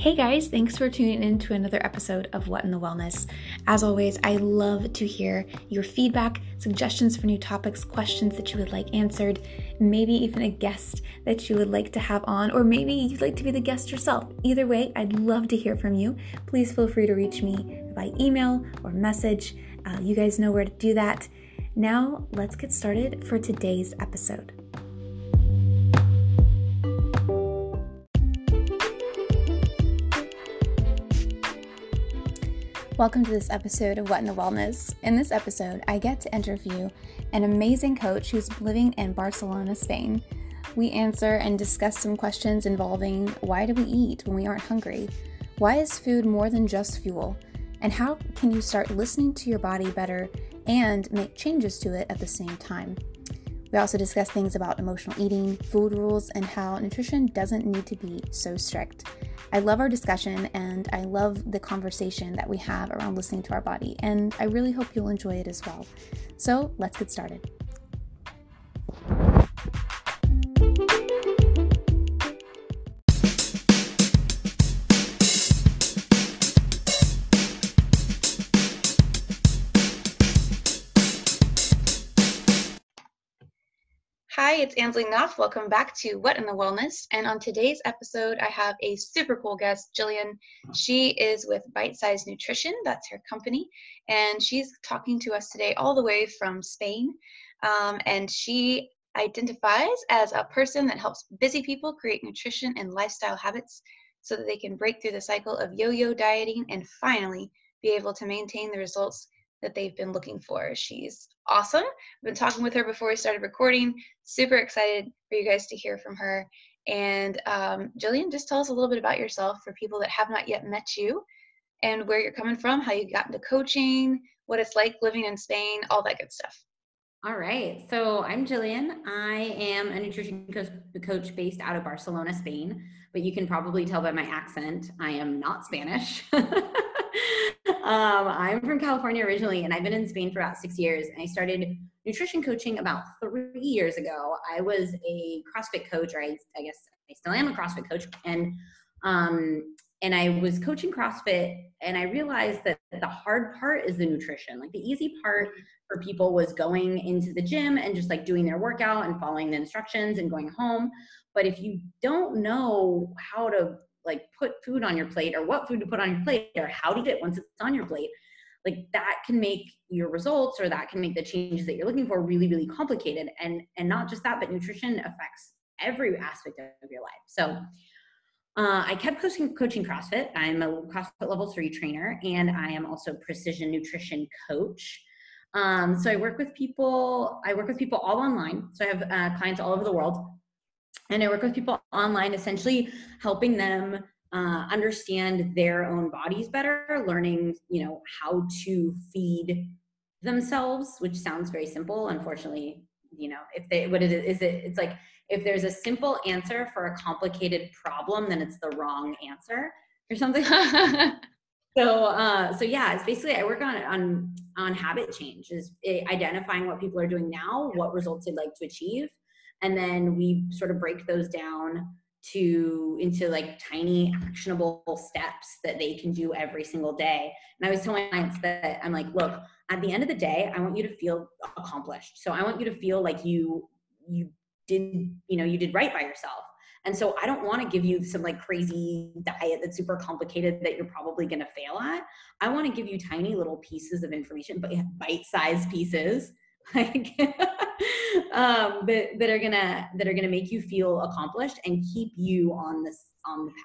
Hey guys, thanks for tuning in to another episode of What in the Wellness. As always, I love to hear your feedback, suggestions for new topics, questions that you would like answered, maybe even a guest that you would like to have on, or maybe you'd like to be the guest yourself. Either way, I'd love to hear from you. Please feel free to reach me by email or message. Uh, you guys know where to do that. Now, let's get started for today's episode. Welcome to this episode of What in the Wellness. In this episode, I get to interview an amazing coach who's living in Barcelona, Spain. We answer and discuss some questions involving why do we eat when we aren't hungry? Why is food more than just fuel? And how can you start listening to your body better and make changes to it at the same time? We also discuss things about emotional eating, food rules, and how nutrition doesn't need to be so strict. I love our discussion and I love the conversation that we have around listening to our body, and I really hope you'll enjoy it as well. So let's get started. Hi, it's Ansley Knopf. Welcome back to What in the Wellness. And on today's episode, I have a super cool guest, Jillian. She is with Bite Size Nutrition, that's her company. And she's talking to us today all the way from Spain. Um, and she identifies as a person that helps busy people create nutrition and lifestyle habits so that they can break through the cycle of yo yo dieting and finally be able to maintain the results that they've been looking for. She's awesome. I've been talking with her before we started recording. Super excited for you guys to hear from her. And um, Jillian, just tell us a little bit about yourself for people that have not yet met you and where you're coming from, how you got into coaching, what it's like living in Spain, all that good stuff. All right. So I'm Jillian. I am a nutrition coach based out of Barcelona, Spain, but you can probably tell by my accent, I am not Spanish. um, I'm from California originally, and I've been in Spain for about six years. And I started nutrition coaching about three years ago. I was a CrossFit coach, or I, I guess I still am a CrossFit coach, and um, and I was coaching CrossFit, and I realized that the hard part is the nutrition. Like the easy part for people was going into the gym and just like doing their workout and following the instructions and going home. But if you don't know how to like put food on your plate or what food to put on your plate or how to eat it once it's on your plate like that can make your results or that can make the changes that you're looking for really really complicated and and not just that but nutrition affects every aspect of your life so uh, I kept coaching, coaching CrossFit. I'm a CrossFit level three trainer, and I am also precision nutrition coach. Um, so I work with people. I work with people all online. So I have uh, clients all over the world and I work with people online, essentially helping them uh, understand their own bodies better, learning, you know, how to feed themselves, which sounds very simple. Unfortunately, you know, if they what it is, it it's like if there's a simple answer for a complicated problem, then it's the wrong answer or something. so uh, so yeah, it's basically I work on on on habit change, is identifying what people are doing now, what results they'd like to achieve, and then we sort of break those down to into like tiny actionable steps that they can do every single day. And i was telling clients that i'm like look at the end of the day i want you to feel accomplished. So i want you to feel like you you did you know you did right by yourself. And so i don't want to give you some like crazy diet that's super complicated that you're probably going to fail at. I want to give you tiny little pieces of information but bite-sized pieces like um, that, that are gonna that are gonna make you feel accomplished and keep you on this on the path.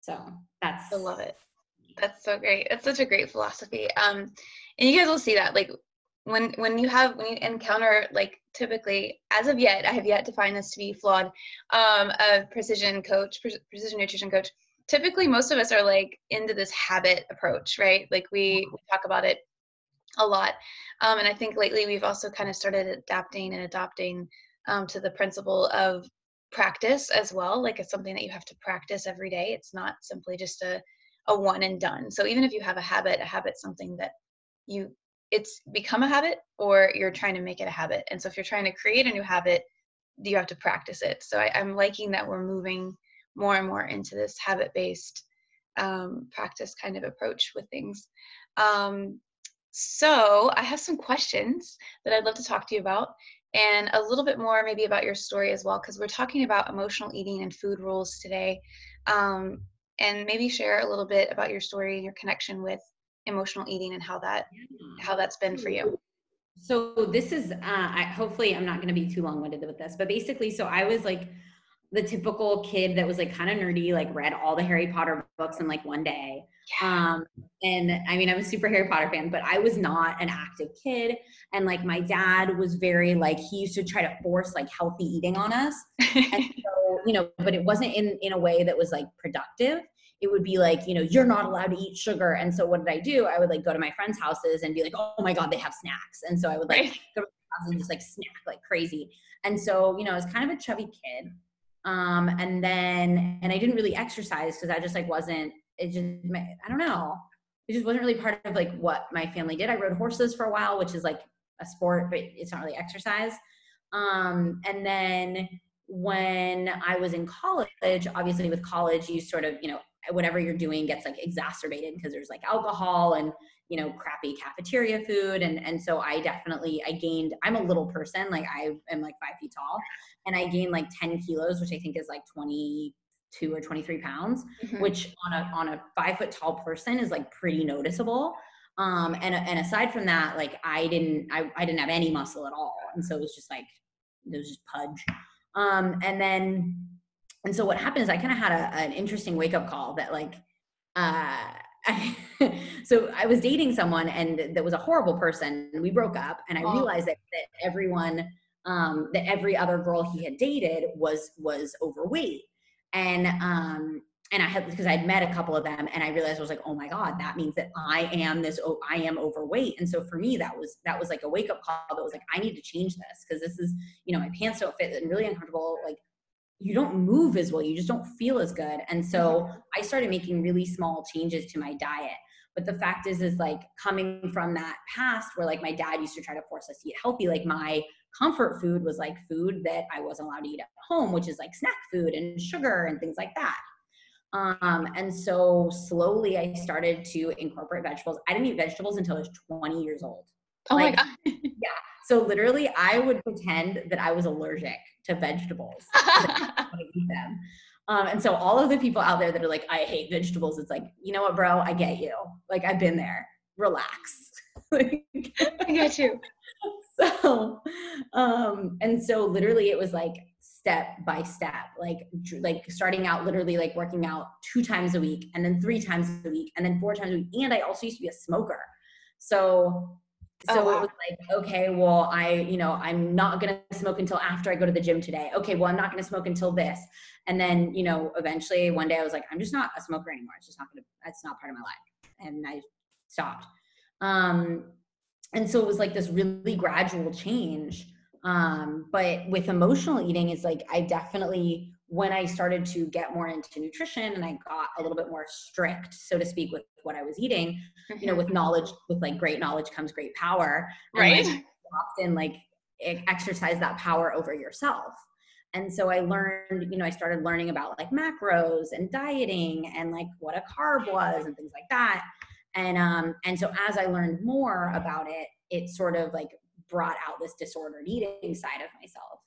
So that's I love it. That's so great. That's such a great philosophy. Um, and you guys will see that like when when you have when you encounter like typically as of yet I have yet to find this to be flawed. Um, a precision coach, pre- precision nutrition coach. Typically, most of us are like into this habit approach, right? Like we, we talk about it a lot. Um, and I think lately we've also kind of started adapting and adopting um, to the principle of practice as well. Like it's something that you have to practice every day. It's not simply just a, a one and done. So even if you have a habit, a habit something that you it's become a habit or you're trying to make it a habit. And so if you're trying to create a new habit, do you have to practice it. So I, I'm liking that we're moving more and more into this habit based um, practice kind of approach with things. Um, so I have some questions that I'd love to talk to you about and a little bit more maybe about your story as well, because we're talking about emotional eating and food rules today. Um, and maybe share a little bit about your story and your connection with emotional eating and how that how that's been for you. So this is uh, I, hopefully I'm not going to be too long-winded with this, but basically, so I was like the typical kid that was like kind of nerdy, like read all the Harry Potter books in like one day. Um, and I mean, I'm a super Harry Potter fan, but I was not an active kid. And like my dad was very like he used to try to force like healthy eating on us. and so, you know, but it wasn't in in a way that was like productive. It would be like, you know, you're not allowed to eat sugar. And so what did I do? I would like go to my friends' houses and be like, oh my God, they have snacks. And so I would like right. go to my house and just like snack like crazy. And so, you know, I was kind of a chubby kid. Um, and then, and I didn't really exercise because I just like wasn't, it just, I don't know. It just wasn't really part of like what my family did. I rode horses for a while, which is like a sport, but it's not really exercise. Um, and then when I was in college, obviously with college, you sort of, you know, whatever you're doing gets like exacerbated because there's like alcohol and you know crappy cafeteria food and and so i definitely i gained i'm a little person like i am like five feet tall and i gained like 10 kilos which i think is like 22 or 23 pounds mm-hmm. which on a on a five foot tall person is like pretty noticeable um and and aside from that like i didn't i, I didn't have any muscle at all and so it was just like it was just pudge um and then and so what happened is i kind of had a, an interesting wake up call that like uh I, so I was dating someone and that was a horrible person. And we broke up, and I oh. realized that, that everyone, um, that every other girl he had dated was was overweight, and um, and I had because I'd met a couple of them, and I realized I was like, oh my god, that means that I am this, oh, I am overweight. And so for me, that was that was like a wake up call. That was like, I need to change this because this is, you know, my pants don't fit and really uncomfortable. Like you don't move as well you just don't feel as good and so mm-hmm. i started making really small changes to my diet but the fact is is like coming from that past where like my dad used to try to force us to eat healthy like my comfort food was like food that i wasn't allowed to eat at home which is like snack food and sugar and things like that um, and so slowly i started to incorporate vegetables i didn't eat vegetables until i was 20 years old oh like, my god yeah so literally i would pretend that i was allergic to vegetables. eat them. Um, and so all of the people out there that are like, I hate vegetables, it's like, you know what, bro, I get you. Like I've been there. Relax. I get you. So, um, and so literally it was like step by step, like like starting out literally like working out two times a week, and then three times a week, and then four times a week. And I also used to be a smoker. So so oh, wow. it was like okay well i you know i'm not going to smoke until after i go to the gym today okay well i'm not going to smoke until this and then you know eventually one day i was like i'm just not a smoker anymore it's just not going to that's not part of my life and i stopped um and so it was like this really gradual change um but with emotional eating is like i definitely when I started to get more into nutrition and I got a little bit more strict, so to speak, with what I was eating, you know, mm-hmm. with knowledge, with like great knowledge comes great power. Right. Like, often like exercise that power over yourself. And so I learned, you know, I started learning about like macros and dieting and like what a carb was and things like that. And um, and so as I learned more about it, it sort of like brought out this disordered eating side of myself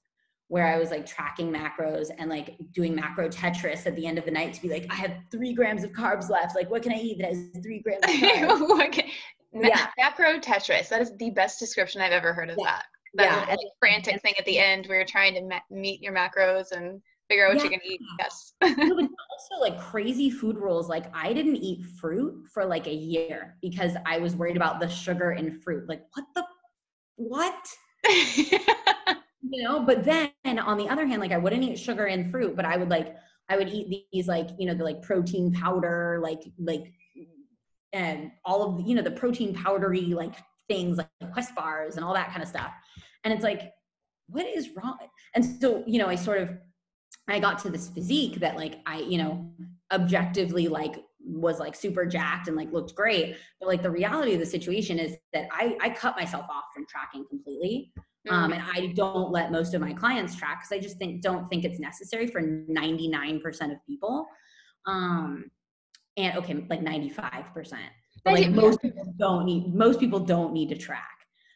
where I was like tracking macros and like doing macro Tetris at the end of the night to be like, I have three grams of carbs left. Like, what can I eat that has three grams of carbs? okay. yeah. Macro Tetris. That is the best description I've ever heard of yeah. that. That yeah. Like frantic thing at the end where you're trying to ma- meet your macros and figure out what yeah. you can eat. Yes. also like crazy food rules. Like I didn't eat fruit for like a year because I was worried about the sugar in fruit. Like what the what? you know but then on the other hand like i wouldn't eat sugar in fruit but i would like i would eat these like you know the like protein powder like like and all of the, you know the protein powdery like things like quest bars and all that kind of stuff and it's like what is wrong and so you know i sort of i got to this physique that like i you know objectively like was like super jacked and like looked great but like the reality of the situation is that i i cut myself off from tracking completely Um, and I don't let most of my clients track because I just think don't think it's necessary for 99% of people. Um, and okay, like 95%. But like most people don't need most people don't need to track.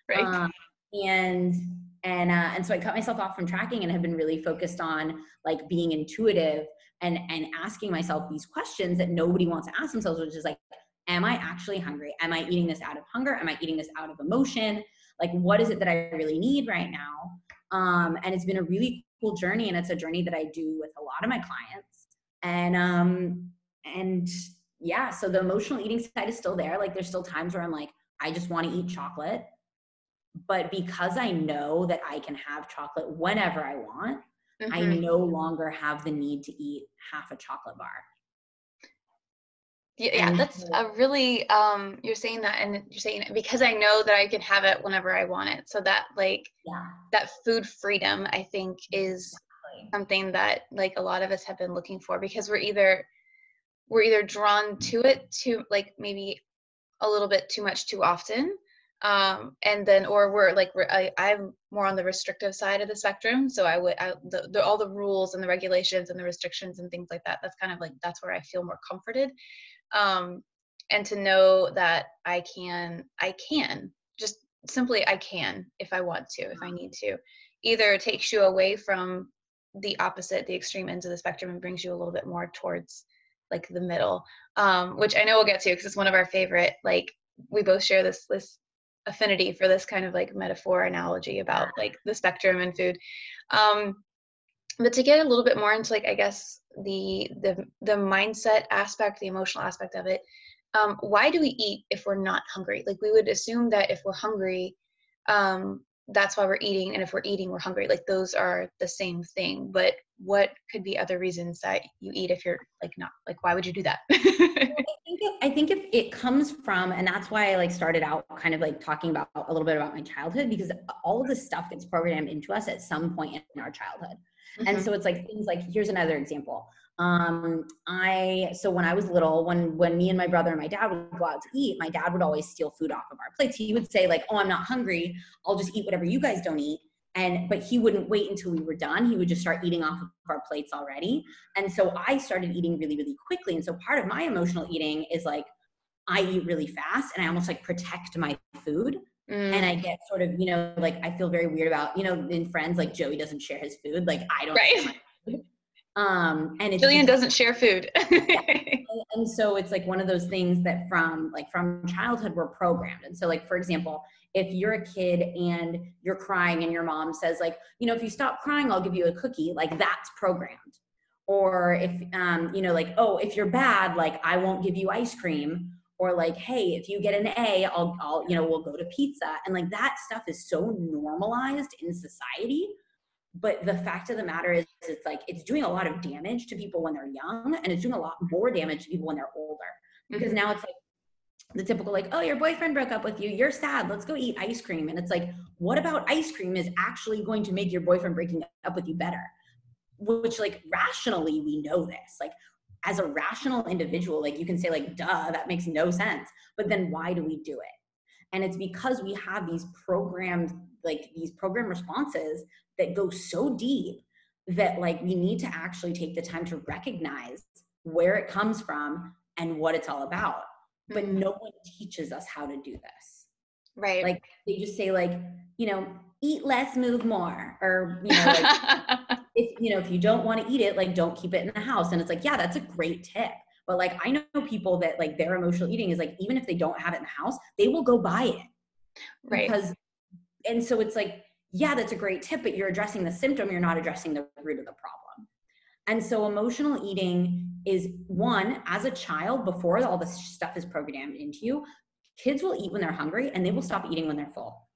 Right. Um, and and uh, and so I cut myself off from tracking and have been really focused on like being intuitive and and asking myself these questions that nobody wants to ask themselves, which is like, am I actually hungry? Am I eating this out of hunger? Am I eating this out of emotion? Like, what is it that I really need right now? Um, and it's been a really cool journey, and it's a journey that I do with a lot of my clients. And um, and yeah, so the emotional eating side is still there. Like, there's still times where I'm like, I just want to eat chocolate. But because I know that I can have chocolate whenever I want, mm-hmm. I no longer have the need to eat half a chocolate bar. Yeah, yeah that's a really um you're saying that and you're saying it because I know that I can have it whenever I want it. So that like yeah. that food freedom I think is exactly. something that like a lot of us have been looking for because we're either we're either drawn to it to like maybe a little bit too much too often um, and then or we're like I, i'm more on the restrictive side of the spectrum so i would I, the, the, all the rules and the regulations and the restrictions and things like that that's kind of like that's where i feel more comforted. Um, and to know that i can i can just simply i can if i want to if i need to. Either takes you away from the opposite the extreme ends of the spectrum and brings you a little bit more towards like the middle. Um, which i know we'll get to because it's one of our favorite like we both share this this affinity for this kind of like metaphor analogy about like the spectrum and food. Um but to get a little bit more into like i guess the the the mindset aspect the emotional aspect of it um why do we eat if we're not hungry? Like we would assume that if we're hungry um that's why we're eating and if we're eating we're hungry. Like those are the same thing but what could be other reasons that you eat if you're like not like why would you do that? I, think it, I think if it comes from and that's why i like started out kind of like talking about a little bit about my childhood because all of this stuff gets programmed into us at some point in our childhood. Mm-hmm. and so it's like things like here's another example um i so when i was little when when me and my brother and my dad would go out to eat my dad would always steal food off of our plates. He would say like oh i'm not hungry. I'll just eat whatever you guys don't eat. And but he wouldn't wait until we were done. He would just start eating off of our plates already. And so i started eating really really quickly. And so part of my emotional eating is like i eat really fast and i almost like protect my food. Mm. and i get sort of you know like i feel very weird about you know in friends like joey doesn't share his food. Like i don't right. Um and it's Jillian doesn't share food. And so it's like one of those things that from like from childhood we're programmed. And so like for example if you're a kid and you're crying and your mom says like you know if you stop crying i'll give you a cookie like that's programmed. Or if um, you know like oh if you're bad like i won't give you ice cream. Or like hey if you get an a i'll, I'll you know we'll go to pizza. And like that stuff is so normalized in society but the fact of the matter is it's like it's doing a lot of damage to people when they're young and it's doing a lot more damage to people when they're older. Because mm-hmm. now it's like the typical like oh your boyfriend broke up with you. You're sad. Let's go eat ice cream. And it's like what about ice cream is actually going to make your boyfriend breaking up with you better? Which like rationally we know this. Like as a rational individual like you can say like duh that makes no sense. But then why do we do it? And it's because we have these programmed like these program responses that go so deep that like we need to actually take the time to recognize where it comes from and what it's all about. But mm-hmm. no one teaches us how to do this. Right. Like they just say like you know eat less move more or you know like, if you know if you don't want to eat it like don't keep it in the house. And it's like yeah that's a great tip. But like i know people that like their emotional eating is like even if they don't have it in the house they will go buy it. Right. Because and so it's like yeah that's a great tip but you're addressing the symptom you're not addressing the root of the problem and so emotional eating is one, as a child, before all this stuff is programmed into you, kids will eat when they're hungry and they will stop eating when they're full.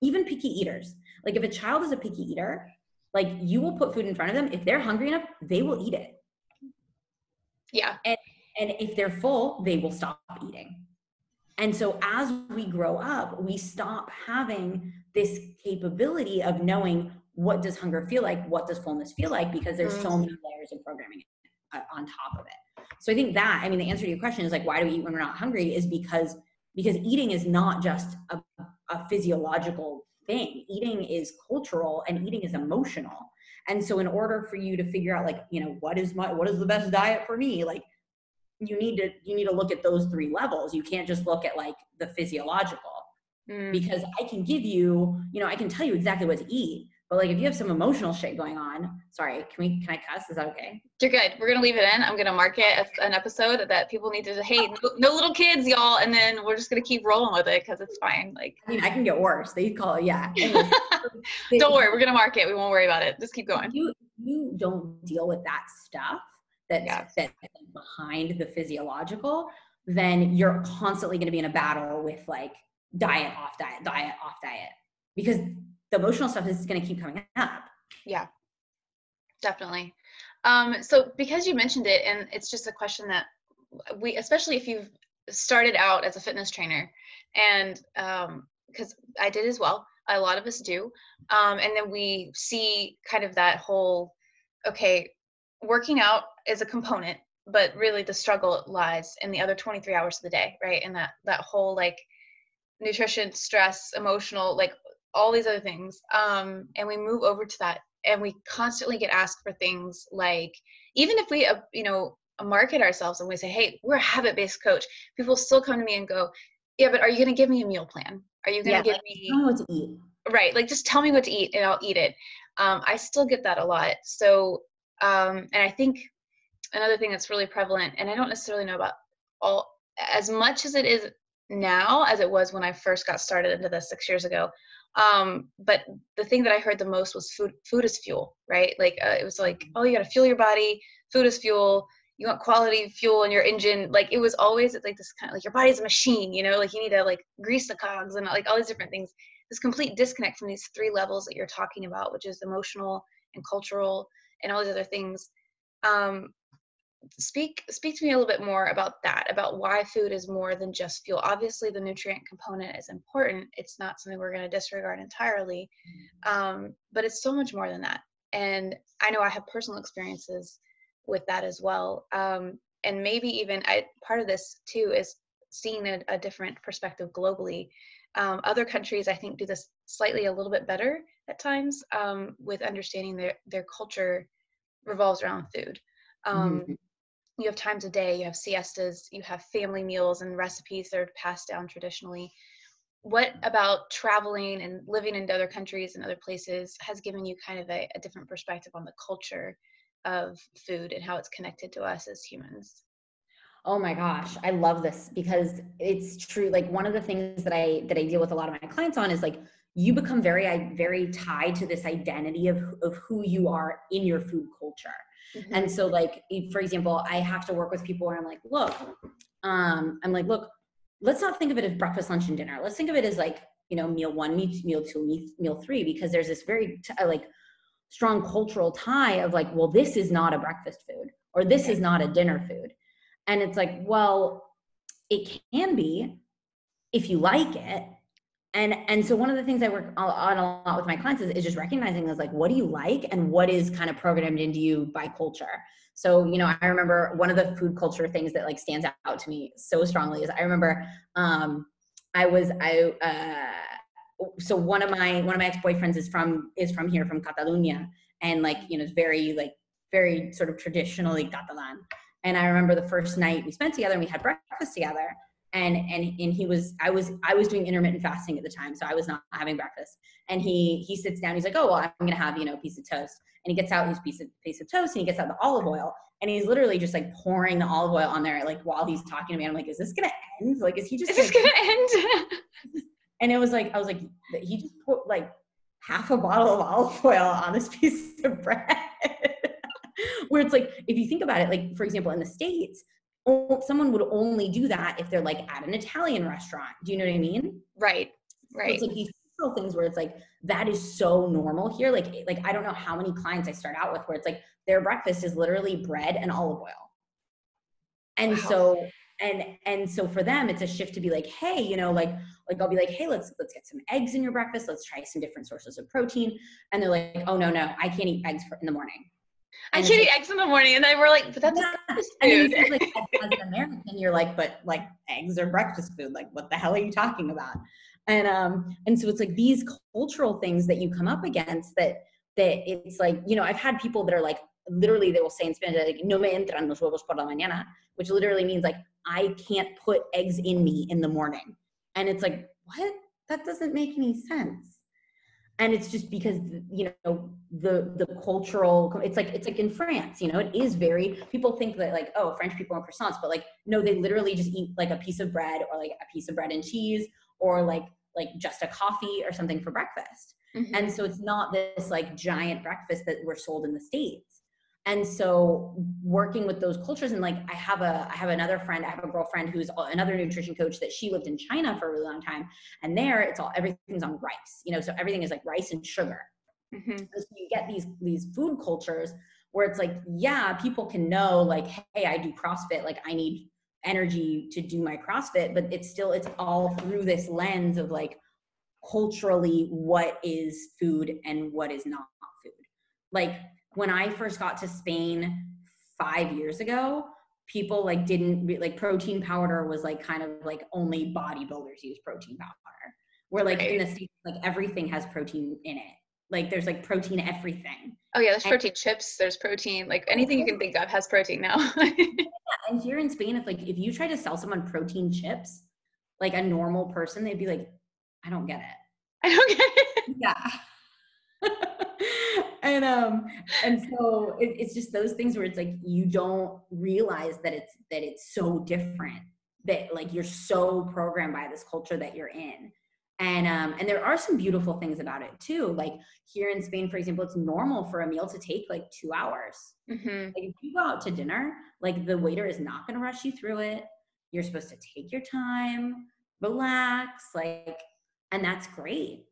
Even picky eaters. Like if a child is a picky eater, like you will put food in front of them. If they're hungry enough, they will eat it. Yeah. And, and if they're full, they will stop eating. And so as we grow up, we stop having this capability of knowing what does hunger feel like, what does fullness feel like, because there's so mm-hmm. many layers of programming uh, on top of it. So I think that, I mean, the answer to your question is like, why do we eat when we're not hungry is because, because eating is not just a, a physiological thing. Eating is cultural and eating is emotional. And so in order for you to figure out like, you know, what is my what is the best diet for me? Like you need to you need to look at those three levels. You can't just look at like the physiological. Mm. Because I can give you, you know, I can tell you exactly what to eat, but like if you have some emotional shit going on, sorry, can we can I cuss? Is that okay? You're good. We're gonna leave it in. I'm gonna mark it as an episode that people need to hey, no, no little kids, y'all, and then we're just gonna keep rolling with it because it's fine. Like I mean, I can get worse. They call it yeah. don't worry, we're gonna mark it. We won't worry about it. Just keep going. You you don't deal with that stuff that's yeah. that's behind the physiological, then you're constantly gonna be in a battle with like diet off diet, diet off diet. Because the emotional stuff is going to keep coming up. Yeah, definitely. Um, so because you mentioned it, and it's just a question that we, especially if you've started out as a fitness trainer, and um because um, I did as well, a lot of us do, um, and then we see kind of that whole, okay, working out is a component, but really the struggle lies in the other 23 hours of the day, right? And that that whole like nutrition, stress, emotional, like all these other things um, and we move over to that and we constantly get asked for things like even if we uh, you know market ourselves and we say hey we're a habit-based coach people still come to me and go yeah but are you going to give me a meal plan? Are you going to yeah, give me what to eat. Right like just tell me what to eat and i'll eat it. Um, i still get that a lot so um, and i think another thing that's really prevalent and i don't necessarily know about all as much as it is now as it was when i first got started into this six years ago um, but the thing that I heard the most was food. Food is fuel, right? Like uh, it was like, oh, you got to fuel your body. Food is fuel. You want quality fuel in your engine. Like it was always like this kind of like your body's a machine, you know. Like you need to like grease the cogs and like all these different things. This complete disconnect from these three levels that you're talking about, which is emotional and cultural and all these other things. Um, speak speak to me a little bit more about that about why food is more than just fuel. Obviously the nutrient component is important. It's not something we're going to disregard entirely um, but it's so much more than that. And i know i have personal experiences with that as well um, and maybe even I, part of this too is seeing a, a different perspective globally. Um, other countries i think do this slightly a little bit better at times um, with understanding their their culture revolves around food. Um, mm-hmm you have times a day, you have siestas, you have family meals and recipes that are passed down traditionally. What about traveling and living in other countries and other places has given you kind of a, a different perspective on the culture of food and how it's connected to us as humans? Oh my gosh, I love this because it's true. Like one of the things that I that I deal with a lot of my clients on is like you become very very tied to this identity of of who you are in your food culture Mm-hmm. And so, like, for example, I have to work with people where I'm like, look, um, I'm like, look, let's not think of it as breakfast, lunch, and dinner. Let's think of it as like, you know, meal one, meal two, meal three, because there's this very t- uh, like strong cultural tie of like, well, this is not a breakfast food or this is not a dinner food. And it's like, well, it can be if you like it and and so one of the things i work on a lot with my clients is, is just recognizing is like what do you like and what is kind of programmed into you by culture? So you know i remember one of the food culture things that like stands out to me so strongly is i remember um i was i uh so one of my one of my ex-boyfriends is from is from here from catalunya and like you know it's very like very sort of traditionally catalan. And i remember the first night we spent together and we had breakfast together and and and he was i was i was doing intermittent fasting at the time so i was not having breakfast. And he he sits down he's like oh well i'm gonna have you know a piece of toast. And he gets out his piece of piece of toast and he gets out the olive oil and he's literally just like pouring the olive oil on there like while he's talking to me. I'm like is this gonna end? Like is he just is this gonna end? And it was like i was like he just put like half a bottle of olive oil on this piece of bread. Where it's like if you think about it like for example in the states someone would only do that if they're like at an Italian restaurant. Do you know what I mean? Right. Right. So it's like these little things where it's like that is so normal here. Like like I don't know how many clients I start out with where it's like their breakfast is literally bread and olive oil. And wow. so and and so for them it's a shift to be like hey you know like like i'll be like hey let's let's get some eggs in your breakfast let's try some different sources of protein and they're like oh no no i can't eat eggs for, in the morning I can't eat eggs in the morning, and then we're like, but that's yeah. breakfast food. And like, as, an American, you're like, but like eggs are breakfast food. Like, what the hell are you talking about? and um and so it's like these cultural things that you come up against that that it's like you know i've had people that are like literally they will say in spanish like no me entran los huevos por la mañana which literally means like i can't put eggs in me in the morning and it's like what that doesn't make any sense and it's just because you know the the cultural it's like it's like in france you know it is very people think that like oh french people are croissants but like no they literally just eat like a piece of bread or like a piece of bread and cheese or like like just a coffee or something for breakfast mm-hmm. and so it's not this like giant breakfast that we're sold in the states and so working with those cultures and like i have a i have another friend i have a girlfriend who's another nutrition coach that she lived in china for a really long time and there it's all everything's on rice you know so everything is like rice and sugar mm-hmm. so you get these these food cultures where it's like yeah people can know like hey i do crossfit like i need energy to do my crossfit but it's still it's all through this lens of like culturally what is food and what is not food like when I first got to Spain five years ago, people like didn't like protein powder was like kind of like only bodybuilders use protein powder. Where like right. in the states, like everything has protein in it. Like there's like protein everything. Oh yeah, there's and, protein chips. There's protein like anything you can think of has protein now. yeah, and here in Spain, if like if you try to sell someone protein chips, like a normal person, they'd be like, I don't get it. I don't get it. Yeah. and um and so it, it's just those things where it's like you don't realize that it's that it's so different that like you're so programmed by this culture that you're in. And um and there are some beautiful things about it too. Like here in spain for example it's normal for a meal to take like two hours. Mm-hmm. like if you go out to dinner like the waiter is not going to rush you through it. You're supposed to take your time relax like and that's great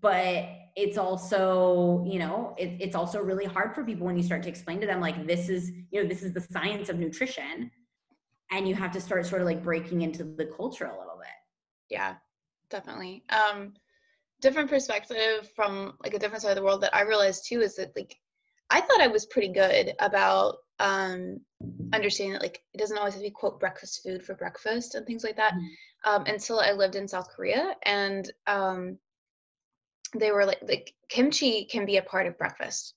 but it's also you know it, it's also really hard for people when you start to explain to them like this is you know this is the science of nutrition and you have to start sort of like breaking into the culture a little bit yeah definitely um different perspective from like a different side of the world that i realized too is that like i thought i was pretty good about um understanding that like it doesn't always have to be quote breakfast food for breakfast and things like that mm-hmm. um until i lived in south korea and um they were like like kimchi can be a part of breakfast.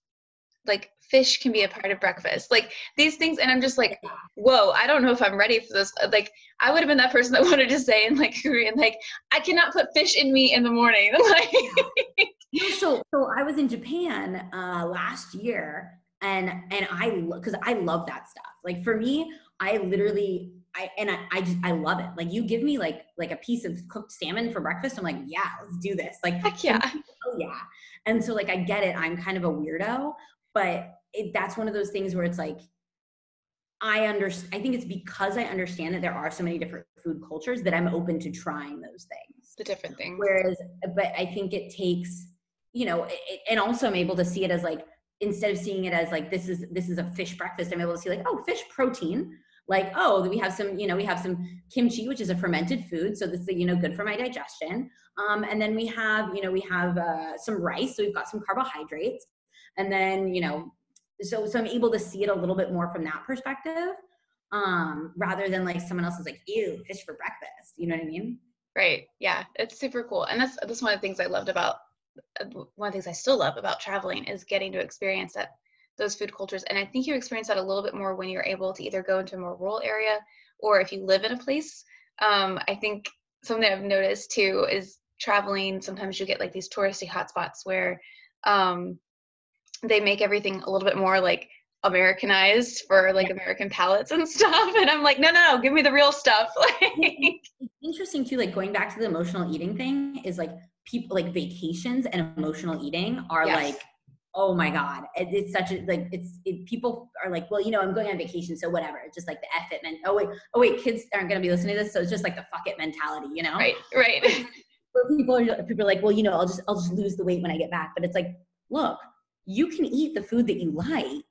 Like fish can be a part of breakfast. Like these things and i'm just like whoa i don't know if i'm ready for this. Like i would have been that person that wanted to say in like korean like i cannot put fish in me in the morning. Like so so i was in japan uh last year and and i because i love that stuff. Like for me i literally I and I, I just I love it. Like you give me like like a piece of cooked salmon for breakfast. I'm like, yeah, let's do this. Like Heck yeah. Oh yeah. And so like I get it. I'm kind of a weirdo, but it, that's one of those things where it's like I understand. I think it's because I understand that there are so many different food cultures that I'm open to trying those things. The different things. Whereas, but I think it takes, you know, it, and also I'm able to see it as like instead of seeing it as like this is this is a fish breakfast, I'm able to see like oh fish protein like oh we have some you know we have some kimchi which is a fermented food so this is you know good for my digestion. Um, and then we have you know we have uh, some rice so we've got some carbohydrates. And then you know so so i'm able to see it a little bit more from that perspective um, rather than like someone else is like ew fish for breakfast you know what i mean? Right. Yeah it's super cool. And that's that's one of the things i loved about uh, one of the things i still love about traveling is getting to experience that those food cultures. And I think you experience that a little bit more when you're able to either go into a more rural area or if you live in a place. Um, I think something I've noticed too is traveling, sometimes you get like these touristy hotspots where um, they make everything a little bit more like Americanized for like American palates and stuff. And I'm like, no, no, no, give me the real stuff. interesting too, like going back to the emotional eating thing is like people like vacations and emotional eating are yes. like oh my god. It, it's such a like it's it, people are like well you know i'm going on vacation so whatever. It's just like the F it man oh wait oh wait kids aren't going to be listening to this. So it's just like the fuck it mentality you know? Right right. Where people are people are like well you know i'll just i'll just lose the weight when i get back. But it's like look you can eat the food that you like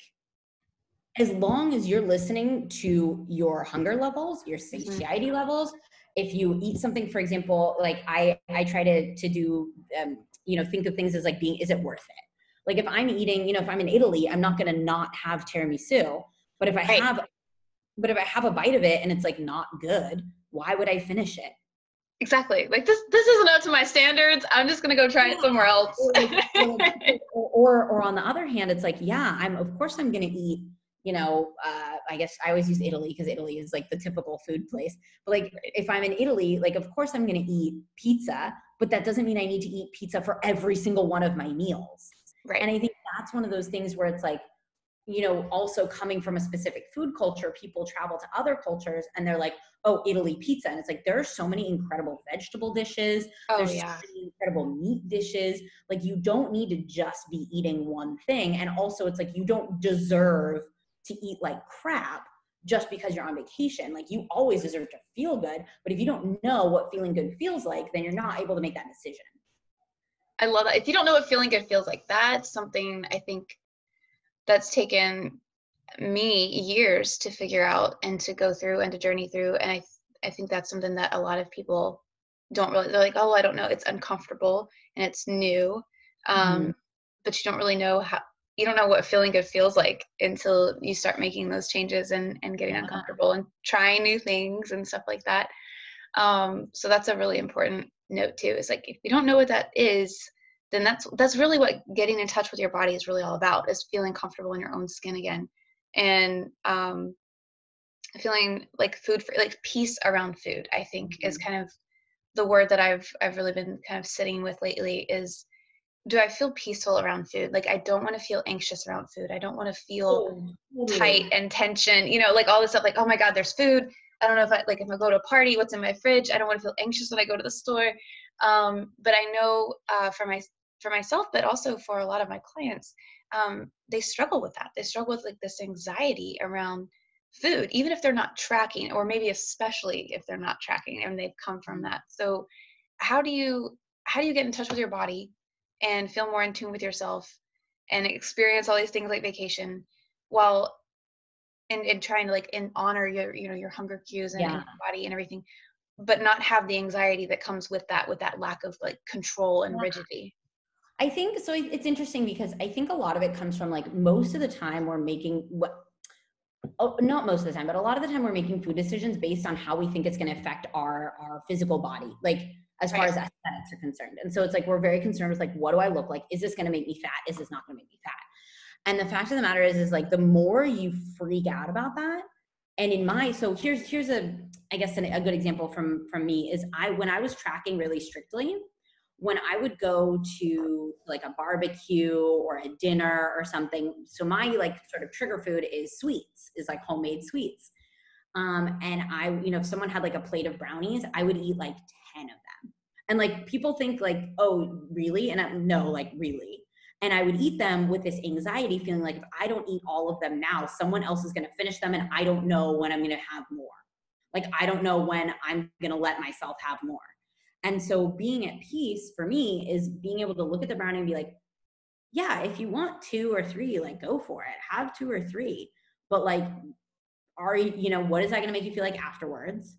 as long as you're listening to your hunger levels your mm-hmm. satiety mm-hmm. levels. If you eat something for example like i i try to to do um, you know think of things as like being is it worth it like if I'm eating, you know, if I'm in Italy, I'm not going to not have tiramisu. But if I right. have, but if I have a bite of it and it's like not good, why would I finish it? exactly like this this isn't up to my standards i'm just going to go try it somewhere else or, or, or on the other hand it's like yeah i'm of course i'm going to eat you know uh, i guess i always use italy because italy is like the typical food place but like if i'm in italy like of course i'm going to eat pizza but that doesn't mean i need to eat pizza for every single one of my meals right and i think that's one of those things where it's like you know, also coming from a specific food culture, people travel to other cultures and they're like, oh, Italy pizza. And it's like, there are so many incredible vegetable dishes. Oh, There's yeah. so many incredible meat dishes. Like, you don't need to just be eating one thing. And also, it's like, you don't deserve to eat like crap just because you're on vacation. Like, you always deserve to feel good. But if you don't know what feeling good feels like, then you're not able to make that decision. I love that. If you don't know what feeling good feels like, that's something I think that's taken me years to figure out and to go through and to journey through and i i think that's something that a lot of people don't really they're like oh i don't know it's uncomfortable and it's new um, mm-hmm. but you don't really know how you don't know what feeling good feels like until you start making those changes and and getting yeah. uncomfortable and trying new things and stuff like that um, so that's a really important note too is like if you don't know what that is then that's that's really what getting in touch with your body is really all about is feeling comfortable in your own skin again. And um, feeling like food for like peace around food i think mm-hmm. is kind of the word that i've i've really been kind of sitting with lately is do i feel peaceful around food? Like i don't want to feel anxious around food. I don't want to feel oh, tight and tension you know like all this stuff like oh my god there's food i don't know if i like if i go to a party what's in my fridge i don't want to feel anxious when i go to the store um, but i know uh, for my for myself, but also for a lot of my clients, um, they struggle with that. They struggle with like this anxiety around food, even if they're not tracking, or maybe especially if they're not tracking and they've come from that. So, how do you how do you get in touch with your body and feel more in tune with yourself and experience all these things like vacation while and, and trying to like in honor your you know your hunger cues and, yeah. and your body and everything but not have the anxiety that comes with that with that lack of like control and yeah. rigidity I think so. It's interesting because I think a lot of it comes from like most of the time we're making what, oh, not most of the time, but a lot of the time we're making food decisions based on how we think it's going to affect our our physical body, like as far right. as aesthetics are concerned. And so it's like we're very concerned with like, what do I look like? Is this going to make me fat? Is this not going to make me fat? And the fact of the matter is, is like the more you freak out about that, and in my so here's here's a I guess an, a good example from from me is I when I was tracking really strictly when I would go to like a barbecue or a dinner or something, so my like sort of trigger food is sweets, is like homemade sweets. Um, and I, you know, if someone had like a plate of brownies, I would eat like 10 of them. And like people think like, oh, really? And I'm, no, like really. And I would eat them with this anxiety feeling like if I don't eat all of them now, someone else is going to finish them and I don't know when I'm going to have more. Like I don't know when I'm going to let myself have more. And so being at peace for me is being able to look at the brownie and be like, yeah, if you want two or three, like go for it. Have two or three. But like, are you, you know, what is that going to make you feel like afterwards?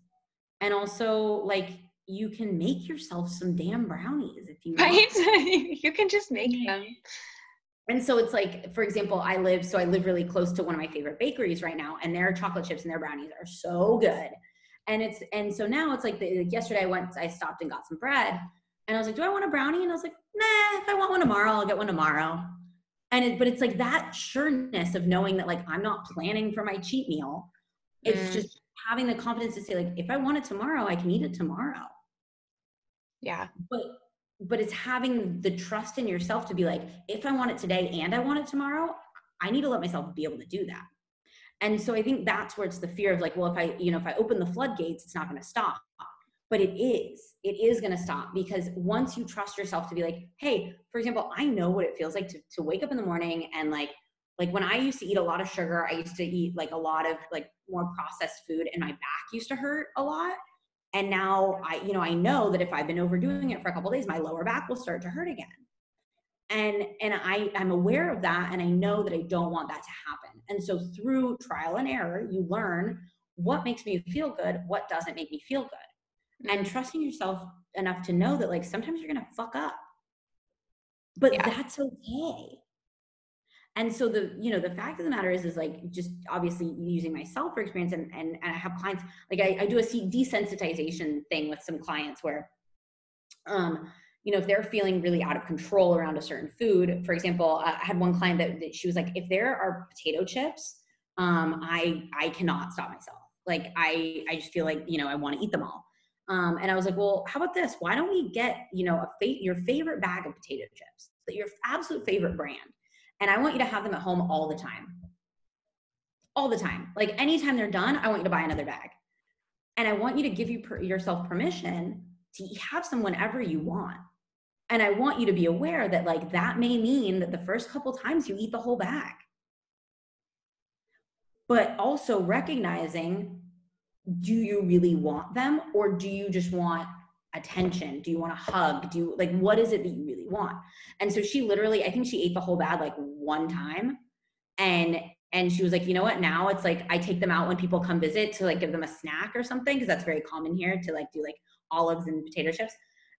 And also, like, you can make yourself some damn brownies if you want. right. you can just make them. And so it's like, for example, I live so I live really close to one of my favorite bakeries right now, and their chocolate chips and their brownies are so good and it's and so now it's like, the, like yesterday I went I stopped and got some bread and I was like do I want a brownie and I was like nah if I want one tomorrow I'll get one tomorrow and it, but it's like that sureness of knowing that like I'm not planning for my cheat meal it's mm. just having the confidence to say like if I want it tomorrow I can eat it tomorrow yeah but but it's having the trust in yourself to be like if I want it today and I want it tomorrow I need to let myself be able to do that and so I think that's where it's the fear of like, well, if I, you know, if I open the floodgates, it's not going to stop. But it is, it is going to stop because once you trust yourself to be like, hey, for example, I know what it feels like to, to wake up in the morning and like, like when I used to eat a lot of sugar, I used to eat like a lot of like more processed food and my back used to hurt a lot. And now I, you know, I know that if I've been overdoing it for a couple days, my lower back will start to hurt again. And and i i'm aware of that and i know that i don't want that to happen. And so through trial and error you learn what makes me feel good what doesn't make me feel good. Mm-hmm. And trusting yourself enough to know that like sometimes you're gonna fuck up. But yeah. that's okay and so the you know the fact of the matter is is like just obviously using myself for experience and and, and i have clients like I, I do a desensitization thing with some clients where um you know if they're feeling really out of control around a certain food for example i had one client that, that she was like if there are potato chips um i i cannot stop myself like i i just feel like you know i want to eat them all um, and I was like, well, how about this? Why don't we get, you know, a fa- your favorite bag of potato chips, your absolute favorite brand, and I want you to have them at home all the time. All the time. Like anytime they're done, I want you to buy another bag. And I want you to give you per- yourself permission to have some whenever you want. And I want you to be aware that like that may mean that the first couple times you eat the whole bag. But also recognizing do you really want them or do you just want attention? Do you want a hug? Do you like what is it that you really want? And so she literally, I think she ate the whole bag like one time. And and she was like, you know what? Now it's like I take them out when people come visit to like give them a snack or something, because that's very common here to like do like olives and potato chips.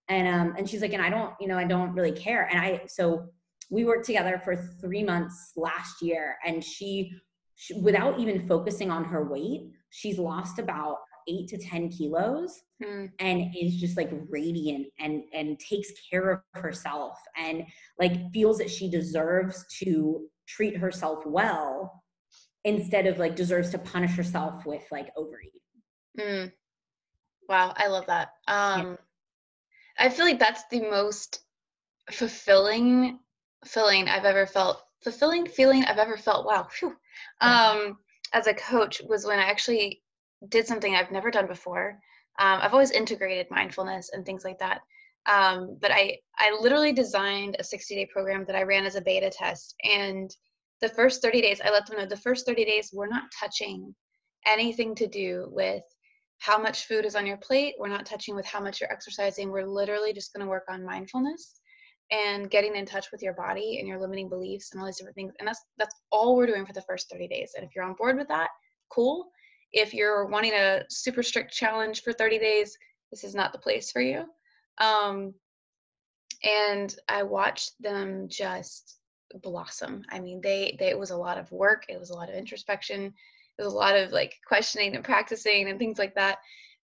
And um, and she's like, and I don't, you know, I don't really care. And I so we worked together for three months last year, and she, she without even focusing on her weight, she's lost about eight to 10 kilos mm. and is just like radiant and, and takes care of herself and like feels that she deserves to treat herself well instead of like deserves to punish herself with like overeat. Mm. Wow, I love that. Um, yeah. I feel like that's the most fulfilling feeling I've ever felt. Fulfilling feeling I've ever felt. Wow. Um, as a coach was when I actually did something I've never done before. Um, I've always integrated mindfulness and things like that. Um, but I, I literally designed a 60 day program that I ran as a beta test. And the first 30 days, I let them know the first 30 days, we're not touching anything to do with how much food is on your plate. We're not touching with how much you're exercising. We're literally just going to work on mindfulness and getting in touch with your body and your limiting beliefs and all these different things. And that's that's all we're doing for the first 30 days. And if you're on board with that, cool if you're wanting a super strict challenge for 30 days, this is not the place for you. Um, and I watched them just blossom. I mean, they, they, it was a lot of work. It was a lot of introspection. It was a lot of like questioning and practicing and things like that.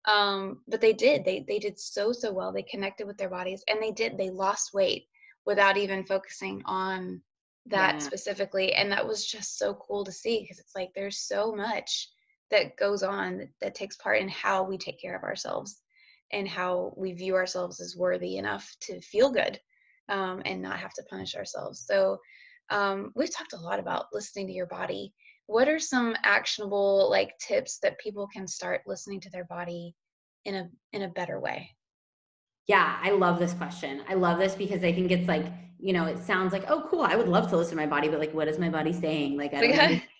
Um, but they did, they, they did so, so well. They connected with their bodies and they did, they lost weight without even focusing on that yeah. specifically. And that was just so cool to see because it's like, there's so much that goes on that, that takes part in how we take care of ourselves and how we view ourselves as worthy enough to feel good um, and not have to punish ourselves. So um, we've talked a lot about listening to your body. What are some actionable like tips that people can start listening to their body in a in a better way? Yeah, I love this question. I love this because I think it's like, you know, it sounds like, oh, cool, I would love to listen to my body, but like, what is my body saying? Like, I don't,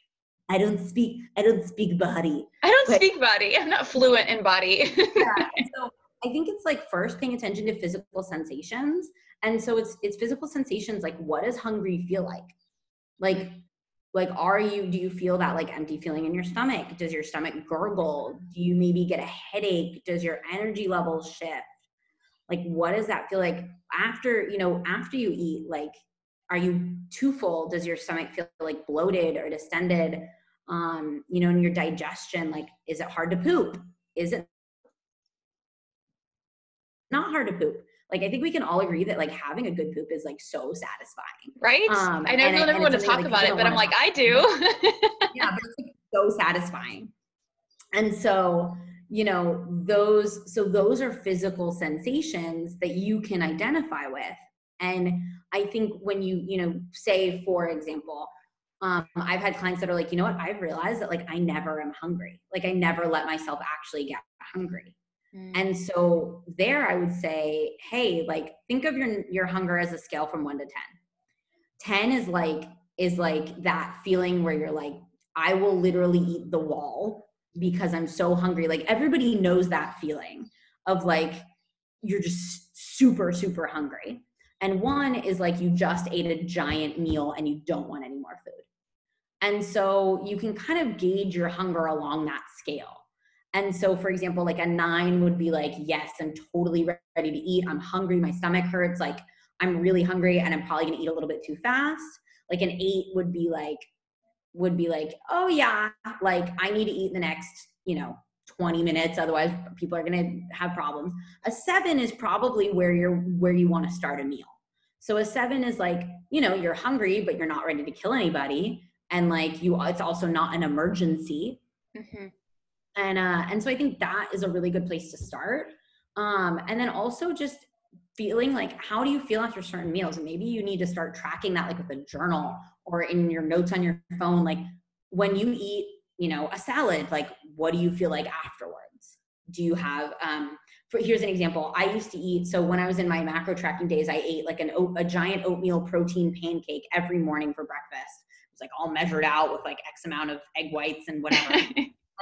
I don't speak I don't speak body. I don't but, speak body. I'm not fluent in body. yeah. So I think it's like first paying attention to physical sensations. And so it's it's physical sensations like what does hungry feel like? Like like are you do you feel that like empty feeling in your stomach? Does your stomach gurgle? Do you maybe get a headache? Does your energy levels shift? Like what does that feel like after, you know, after you eat like are you too full? Does your stomach feel like bloated or distended? Um, you know, in your digestion, like, is it hard to poop? Is it not hard to poop? Like, I think we can all agree that like having a good poop is like so satisfying. Right. Um, I know not want everyone to talk like, about it, but I'm like, I do. yeah, but it's like so satisfying. And so, you know, those, so those are physical sensations that you can identify with. And I think when you, you know, say, for example, um, I've had clients that are like, you know what, I've realized that like I never am hungry. Like I never let myself actually get hungry. Mm. And so there I would say, hey, like think of your your hunger as a scale from 1 to 10. 10 is like is like that feeling where you're like I will literally eat the wall because I'm so hungry. Like everybody knows that feeling of like you're just super super hungry. And one is like you just ate a giant meal and you don't want any more food. And so you can kind of gauge your hunger along that scale. And so, for example, like a nine would be like, yes, I'm totally ready to eat. I'm hungry. My stomach hurts. Like, I'm really hungry and I'm probably going to eat a little bit too fast. like an eight would be like would be like oh yeah like i need to eat the next you know 20 minutes otherwise people are going to have problems a seven is probably where you're where you want to start a meal so a seven is like you know you're hungry but you're not ready to kill anybody and like you it's also not an emergency. Mm-hmm. and uh and so i think that is a really good place to start. Um and then also just feeling like how do you feel after certain meals? And maybe you need to start tracking that like with a journal or in your notes on your phone like when you eat you know a salad like what do you feel like afterwards? Do you have um for, here's an example. I used to eat so when i was in my macro tracking days i ate like an a giant oatmeal protein pancake every morning for breakfast was like all measured out with like x amount of egg whites and whatever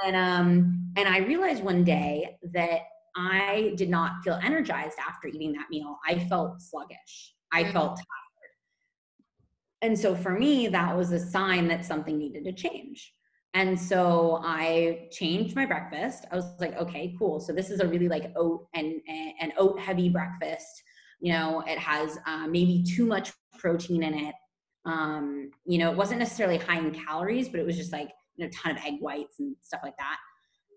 and um and i realized one day that I did not feel energized after eating that meal. I felt sluggish. I mm-hmm. felt tired. And so for me, that was a sign that something needed to change. And so I changed my breakfast. I was like, okay, cool. So this is a really like oat and an oat heavy breakfast. You know, it has uh, maybe too much protein in it. Um, you know, it wasn't necessarily high in calories, but it was just like you know, a ton of egg whites and stuff like that.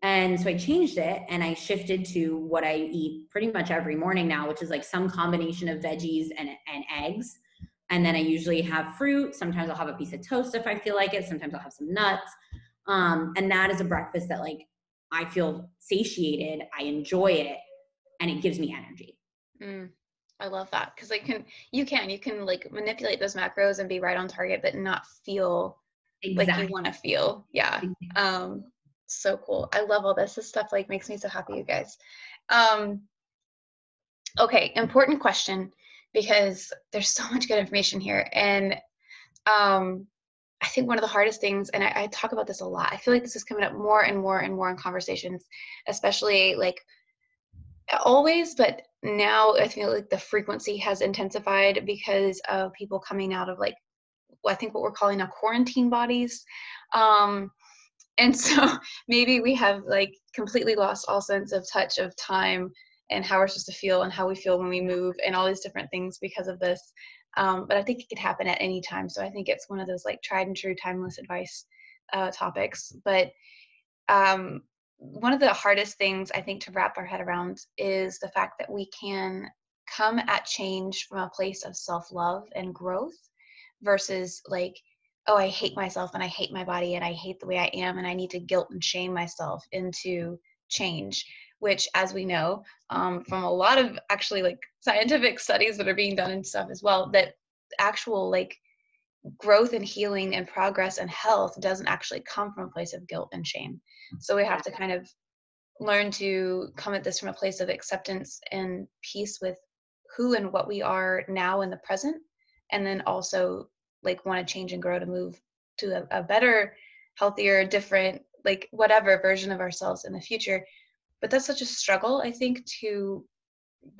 And so I changed it and I shifted to what I eat pretty much every morning now, which is like some combination of veggies and, and eggs. And then I usually have fruit. Sometimes I'll have a piece of toast if I feel like it. Sometimes I'll have some nuts. Um, and that is a breakfast that like I feel satiated, I enjoy it, and it gives me energy. Mm, I love that because like can you can you can like manipulate those macros and be right on target, but not feel exactly. like you want to feel. Yeah. Um, so cool. I love all this. This stuff like makes me so happy, you guys. Um, okay, important question because there's so much good information here. And um, I think one of the hardest things, and I, I, talk about this a lot, I feel like this is coming up more and more and more in conversations, especially like always, but now I feel like the frequency has intensified because of people coming out of like, I think what we're calling now quarantine bodies. Um, and so maybe we have like completely lost all sense of touch of time and how we're supposed to feel and how we feel when we move and all these different things because of this um, but i think it could happen at any time so i think it's one of those like tried and true timeless advice uh, topics but um, one of the hardest things i think to wrap our head around is the fact that we can come at change from a place of self-love and growth versus like oh, I hate myself and I hate my body and I hate the way I am and I need to guilt and shame myself into change, which, as we know um, from a lot of actually like scientific studies that are being done and stuff as well, that actual like growth and healing and progress and health doesn't actually come from a place of guilt and shame. So we have to kind of learn to come at this from a place of acceptance and peace with who and what we are now in the present and then also like want to change and grow to move to a, a better healthier different like whatever version of ourselves in the future but that's such a struggle i think to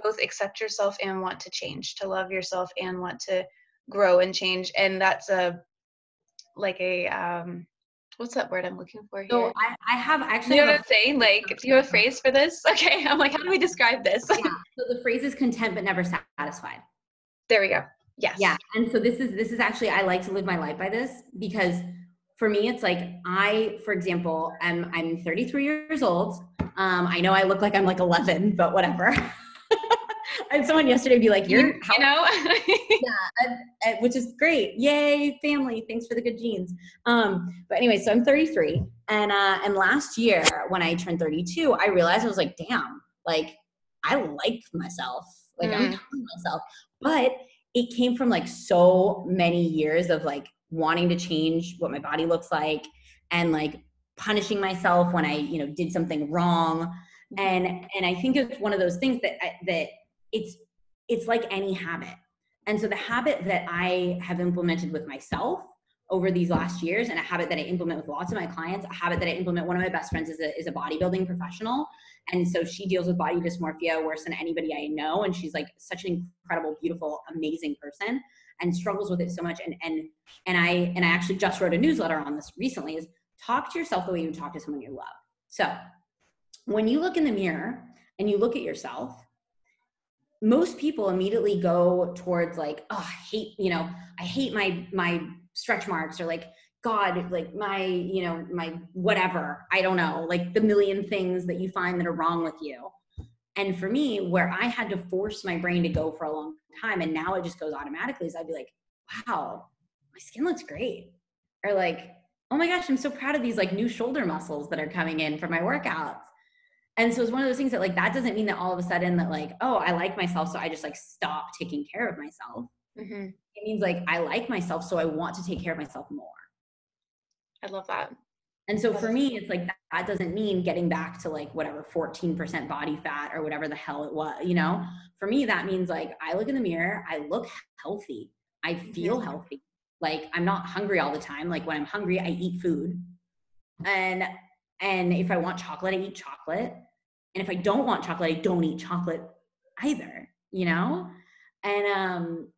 both accept yourself and want to change to love yourself and want to grow and change and that's a like a um what's that word i'm looking for here so i, I have actually you know what i'm saying like do you have a phrase for this okay i'm like how do we describe this yeah. so the phrase is content but never satisfied there we go Yes. Yeah. And so this is this is actually I like to live my life by this because for me it's like I, for example, I'm I'm 33 years old. Um, I know I look like I'm like 11, but whatever. I had someone yesterday be like, "You're, you know, yeah," and, and, which is great. Yay, family! Thanks for the good genes. Um, but anyway, so I'm 33, and uh, and last year when I turned 32, I realized I was like, "Damn, like I like myself. Like mm. I'm myself." But it came from like so many years of like wanting to change what my body looks like and like punishing myself when I, you know, did something wrong. Mm-hmm. And and I think it's one of those things that that it's it's like any habit. And so the habit that I have implemented with myself over these last years and a habit that I implement with lots of my clients, a habit that I implement. One of my best friends is a, is a bodybuilding professional. And so she deals with body dysmorphia worse than anybody I know. And she's like such an incredible, beautiful, amazing person and struggles with it so much. And, and, and I, and I actually just wrote a newsletter on this recently is talk to yourself the way you talk to someone you love. So when you look in the mirror and you look at yourself, most people immediately go towards like, oh, I hate, you know, I hate my, my stretch marks or like God, like my, you know, my whatever, I don't know, like the million things that you find that are wrong with you. And for me, where I had to force my brain to go for a long time and now it just goes automatically, is I'd be like, wow, my skin looks great. Or like, oh my gosh, I'm so proud of these like new shoulder muscles that are coming in for my workouts. And so it's one of those things that like that doesn't mean that all of a sudden that like, oh, I like myself, so I just like stop taking care of myself. Mm-hmm. It means like I like myself, so I want to take care of myself more. I love that. And so for me, it's like that doesn't mean getting back to like whatever 14% body fat or whatever the hell it was, you know? For me, that means like I look in the mirror, I look healthy, I feel mm-hmm. healthy. Like I'm not hungry all the time. Like when I'm hungry, I eat food. And and if I want chocolate, I eat chocolate. And if I don't want chocolate, I don't eat chocolate either, you know? And um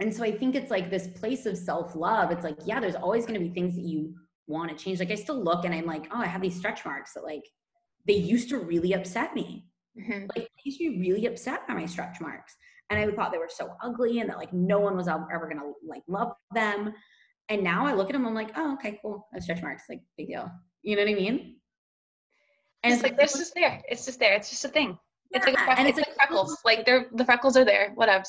and so I think it's like this place of self-love. It's like, yeah, there's always going to be things that you want to change. Like I still look and I'm like, oh, I have these stretch marks that like they used to really upset me. Mm-hmm. Like I used to be really upset by my stretch marks. And I thought they were so ugly and that like no one was ever gonna like love them. And now I look at them, I'm like, oh, okay, cool. I have stretch marks, like big deal. You know what I mean? And it's, it's like, it's just there. It's just there. It's just a thing. It's like a freckle, and it's, it's like, like freckles. Like they're the freckles are there. Whatevs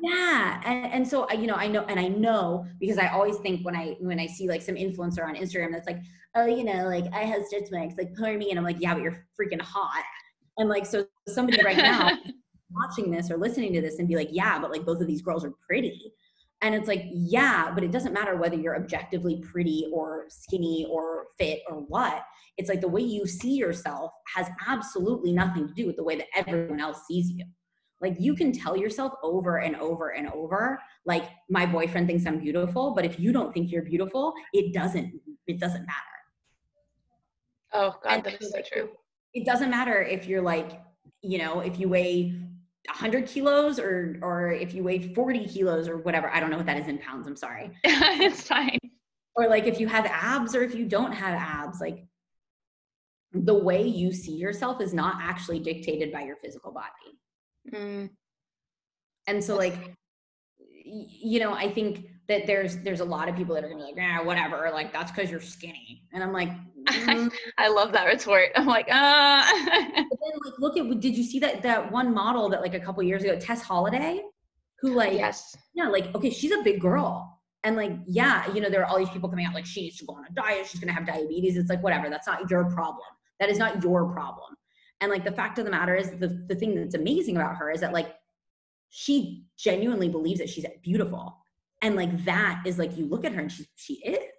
yeah and, and so you know i know and i know because i always think when i when i see like some influencer on instagram that's like oh you know like i have stitch marks like poor me and i'm like yeah but you're freaking hot and like so somebody right now watching this or listening to this and be like yeah but like both of these girls are pretty and it's like yeah but it doesn't matter whether you're objectively pretty or skinny or fit or what it's like the way you see yourself has absolutely nothing to do with the way that everyone else sees you like you can tell yourself over and over and over, like my boyfriend thinks I'm beautiful, but if you don't think you're beautiful, it doesn't it doesn't matter. Oh God, and that is so true. It doesn't matter if you're like, you know, if you weigh 100 kilos or or if you weigh 40 kilos or whatever. I don't know what that is in pounds. I'm sorry. it's fine. Or like if you have abs or if you don't have abs, like the way you see yourself is not actually dictated by your physical body. Mm. And so like you know, I think that there's there's a lot of people that are gonna be like, yeah, whatever, like that's because you're skinny. And I'm like, mm. I love that retort. I'm like, uh but then like look at did you see that that one model that like a couple years ago, Tess Holliday, who like yes, yeah, like okay, she's a big girl. And like, yeah, you know, there are all these people coming out like she needs to go on a diet, she's gonna have diabetes. It's like whatever, that's not your problem. That is not your problem. And like the fact of the matter is the, the thing that's amazing about her is that like she genuinely believes that she's beautiful. And like that is like you look at her and she she is.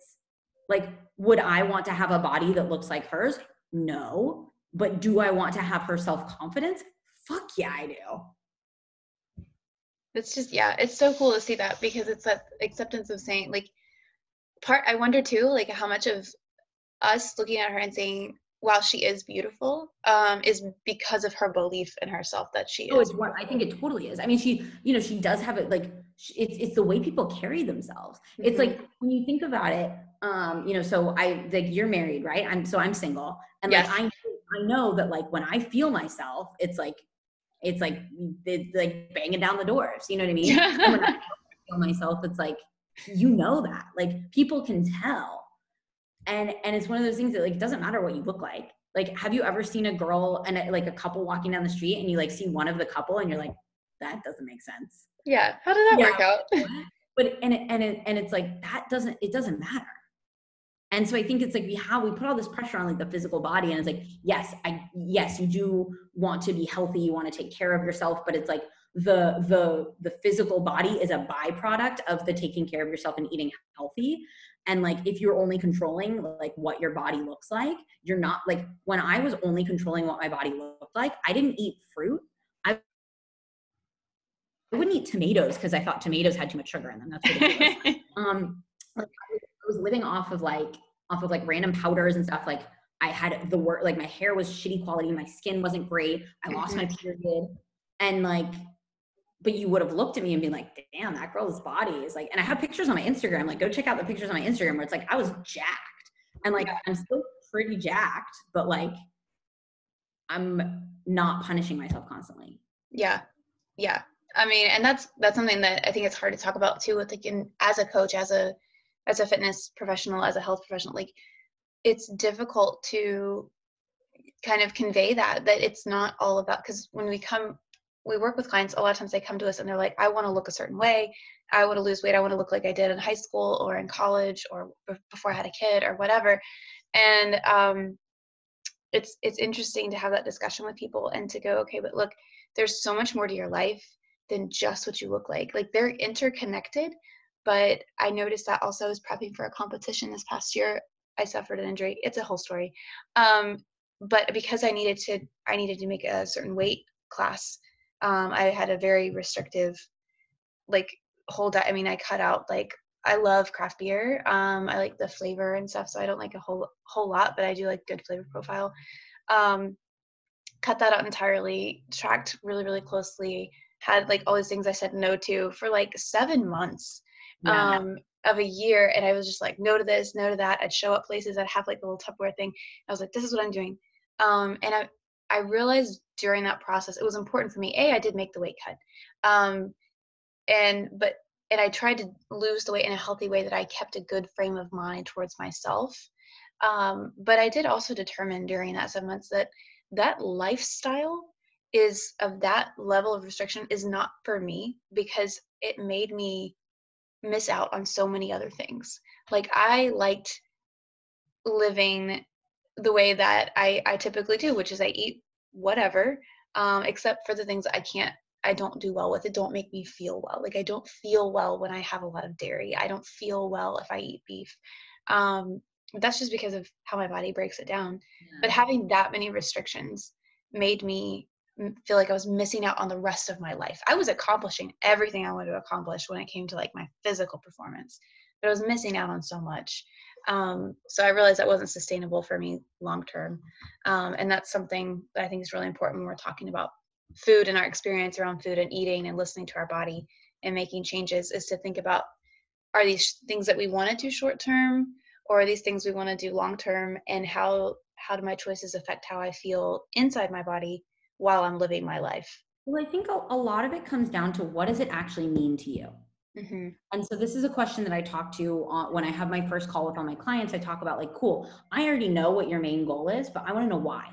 Like, would I want to have a body that looks like hers? No. But do I want to have her self-confidence? Fuck yeah, I do. It's just yeah, it's so cool to see that because it's that acceptance of saying like part I wonder too, like how much of us looking at her and saying while she is beautiful, um, is because of her belief in herself that she is. oh, is. It's I think it totally is. I mean, she, you know, she does have it like it's it's the way people carry themselves. Mm-hmm. It's like when you think about it, um, you know. So I like you're married, right? I'm so I'm single, and yes. like I I know that like when I feel myself, it's like it's like it's like banging down the doors. You know what I mean? when I feel myself, it's like you know that like people can tell and and it's one of those things that like it doesn't matter what you look like like have you ever seen a girl and a, like a couple walking down the street and you like see one of the couple and you're like that doesn't make sense yeah how did that yeah. work out but and it, and it, and it's like that doesn't it doesn't matter and so i think it's like we have we put all this pressure on like the physical body and it's like yes i yes you do want to be healthy you want to take care of yourself but it's like the the the physical body is a byproduct of the taking care of yourself and eating healthy and like if you're only controlling like what your body looks like you're not like when i was only controlling what my body looked like i didn't eat fruit i I wouldn't eat tomatoes because I thought tomatoes had too much sugar in them. That's ridiculous. um, like I was living off of like off of like random powders and stuff. Like I had the work, like my hair was shitty quality, my skin wasn't great. I lost my mm-hmm. period, and like but you would have looked at me and been like, damn, that girl's body is like, and I have pictures on my Instagram, like go check out the pictures on my Instagram where it's like, I was jacked and like, I'm still pretty jacked, but like, I'm not punishing myself constantly. Yeah. Yeah. I mean, and that's, that's something that I think it's hard to talk about too, with like in, as a coach, as a as a fitness professional, as a health professional, like it's difficult to kind of convey that that it's not all about because when we come we work with clients a lot of times they come to us and they're like i want to look a certain way. I want to lose weight. I want to look like i did in high school or in college or before i had a kid or whatever. And um, it's it's interesting to have that discussion with people and to go okay but look there's so much more to your life than just what you look like. Like they're interconnected but i noticed that also I was prepping for a competition this past year. I suffered an injury. It's a whole story. Um, but because i needed to i needed to make a certain weight class um, i had a very restrictive like whole diet i mean i cut out like i love craft beer um, i like the flavor and stuff so i don't like a whole whole lot but i do like good flavor profile. Um, cut that out entirely tracked really really closely had like all these things i said no to for like seven months yeah. um, of a year and I was just like, no to this, no to that. I'd show up places, I'd have like the little Tupperware thing. I was like, this is what I'm doing. Um, and I, I realized during that process, it was important for me. A, I did make the weight cut. Um, and, but, and I tried to lose the weight in a healthy way that I kept a good frame of mind towards myself. Um, but I did also determine during that seven months that that lifestyle is of that level of restriction is not for me because it made me miss out on so many other things. Like I liked living the way that I, I typically do, which is I eat whatever, um, except for the things I can't, I don't do well with. It don't make me feel well. Like I don't feel well when I have a lot of dairy. I don't feel well if I eat beef. Um, that's just because of how my body breaks it down. Yeah. But having that many restrictions made me feel like I was missing out on the rest of my life. I was accomplishing everything I wanted to accomplish when it came to like my physical performance, but I was missing out on so much. Um, so I realized that wasn't sustainable for me long term. Um, and that's something that I think is really important when we're talking about food and our experience around food and eating and listening to our body and making changes is to think about are these things that we want to do short term or are these things we want to do long term and how how do my choices affect how I feel inside my body while I'm living my life. Well, I think a, lot of it comes down to what does it actually mean to you? Mm-hmm. And so this is a question that I talk to uh, when I have my first call with all my clients. I talk about like, cool, I already know what your main goal is, but I want to know why.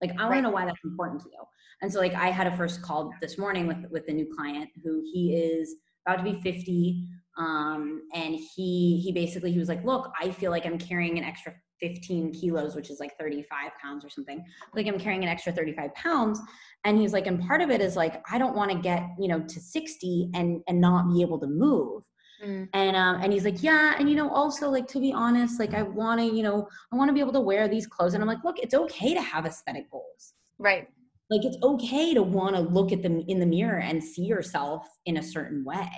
Like, I want right. to know why that's important to you. And so, like, I had a first call this morning with with a new client who he is about to be 50, um, and he he basically he was like, look, I feel like I'm carrying an extra 15 kilos, which is like 35 pounds or something. Like I'm carrying an extra 35 pounds. And he's like, and part of it is like, I don't want to get, you know, to 60 and and not be able to move. Mm. And um, and he's like, yeah, and you know, also like to be honest, like I want to, you know, I want to be able to wear these clothes. And I'm like, look, it's okay to have aesthetic goals. Right. Like it's okay to want to look at them in the mirror and see yourself in a certain way.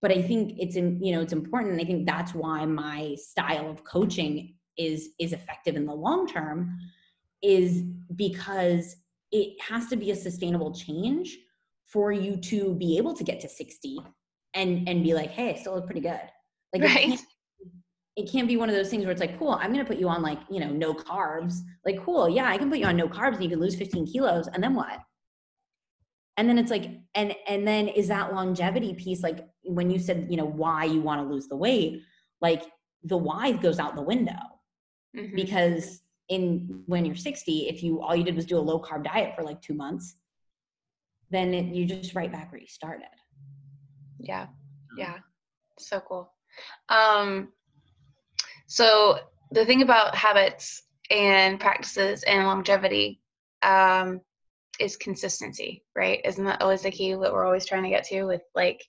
But I think it's in, you know, it's important. And I think that's why my style of coaching is is effective in the long term is because it has to be a sustainable change for you to be able to get to 60 and and be like hey i still look pretty good. Like right. it, can't, it can't be one of those things where it's like cool i'm going to put you on like you know no carbs. Like cool yeah i can put you on no carbs and you can lose 15 kilos and then what? And then it's like and and then is that longevity piece like when you said you know why you want to lose the weight like the why goes out the window mm-hmm. because in when you're 60 if you all you did was do a low carb diet for like two months then it, you just right back where you started. Yeah. Yeah. So cool. Um so the thing about habits and practices and longevity um is consistency right? Isn't that always the key what we're always trying to get to with like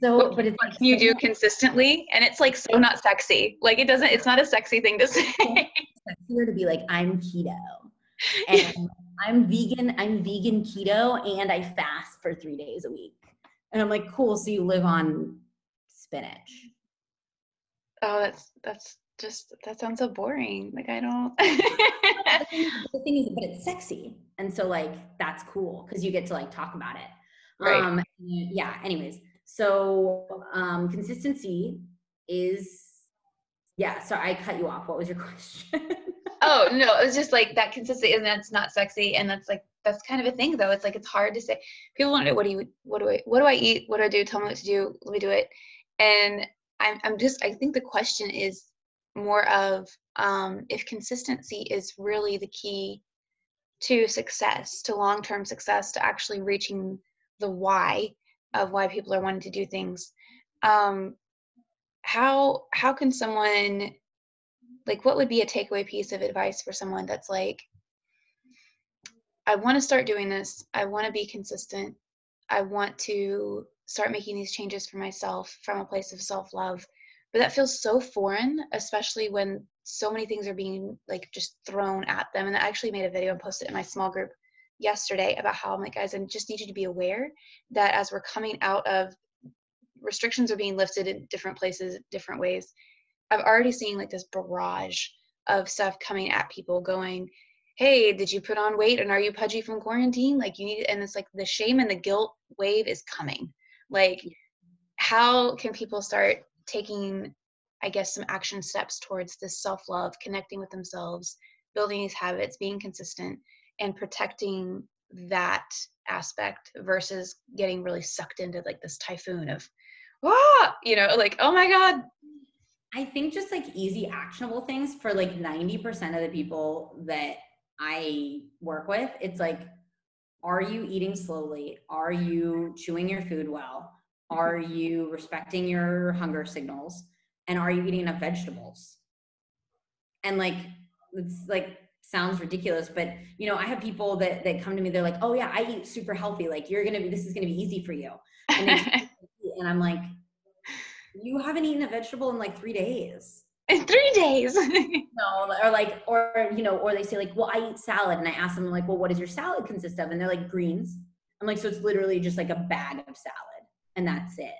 so what, but it's what can you do consistently? And it's like so not sexy. Like it doesn't it's not a sexy thing to say. Sexier to be like i'm keto. And i'm vegan i'm vegan keto and i fast for three days a week. And i'm like cool so you live on spinach. Oh that's that's just that sounds so boring. Like i don't the thing is but it's sexy. And so like that's cool because you get to like talk about it. Right. um yeah anyways so um, consistency is, yeah. So I cut you off. What was your question? oh no, it was just like that consistency, and that's not sexy, and that's like that's kind of a thing though. It's like it's hard to say. People want to know what do you what do I what do I eat? What do I do? Tell me what to do. Let me do it. And I'm, I'm just i think the question is more of um, if consistency is really the key to success to long-term success to actually reaching the why of why people are wanting to do things. Um, how how can someone like what would be a takeaway piece of advice for someone that's like i want to start doing this. I want to be consistent. I want to start making these changes for myself from a place of self-love. But that feels so foreign especially when so many things are being like just thrown at them. And i actually made a video and posted it in my small group yesterday about how i'm like guys i just need you to be aware that as we're coming out of restrictions are being lifted in different places different ways. I've already seen like this barrage of stuff coming at people going hey did you put on weight and are you pudgy from quarantine? Like you need and it's like the shame and the guilt wave is coming. Like how can people start taking i guess some action steps towards this self-love connecting with themselves building these habits being consistent and protecting that aspect versus getting really sucked into like this typhoon of ah, you know, like, oh my God. I think just like easy actionable things for like 90% of the people that I work with, it's like, are you eating slowly? Are you chewing your food well? Are you respecting your hunger signals? And are you eating enough vegetables? And like, it's like, sounds ridiculous, but you know, I have people that, that come to me, they're like, oh yeah, I eat super healthy. Like you're to be, this is to be easy for you. And they and I'm like, you haven't eaten a vegetable in like three days. In three days. no, or like, or you know, or they say like, well, I eat salad, and I ask them like, well, what does your salad consist of? And they're like, greens. I'm like, so it's literally just like a bag of salad, and that's it.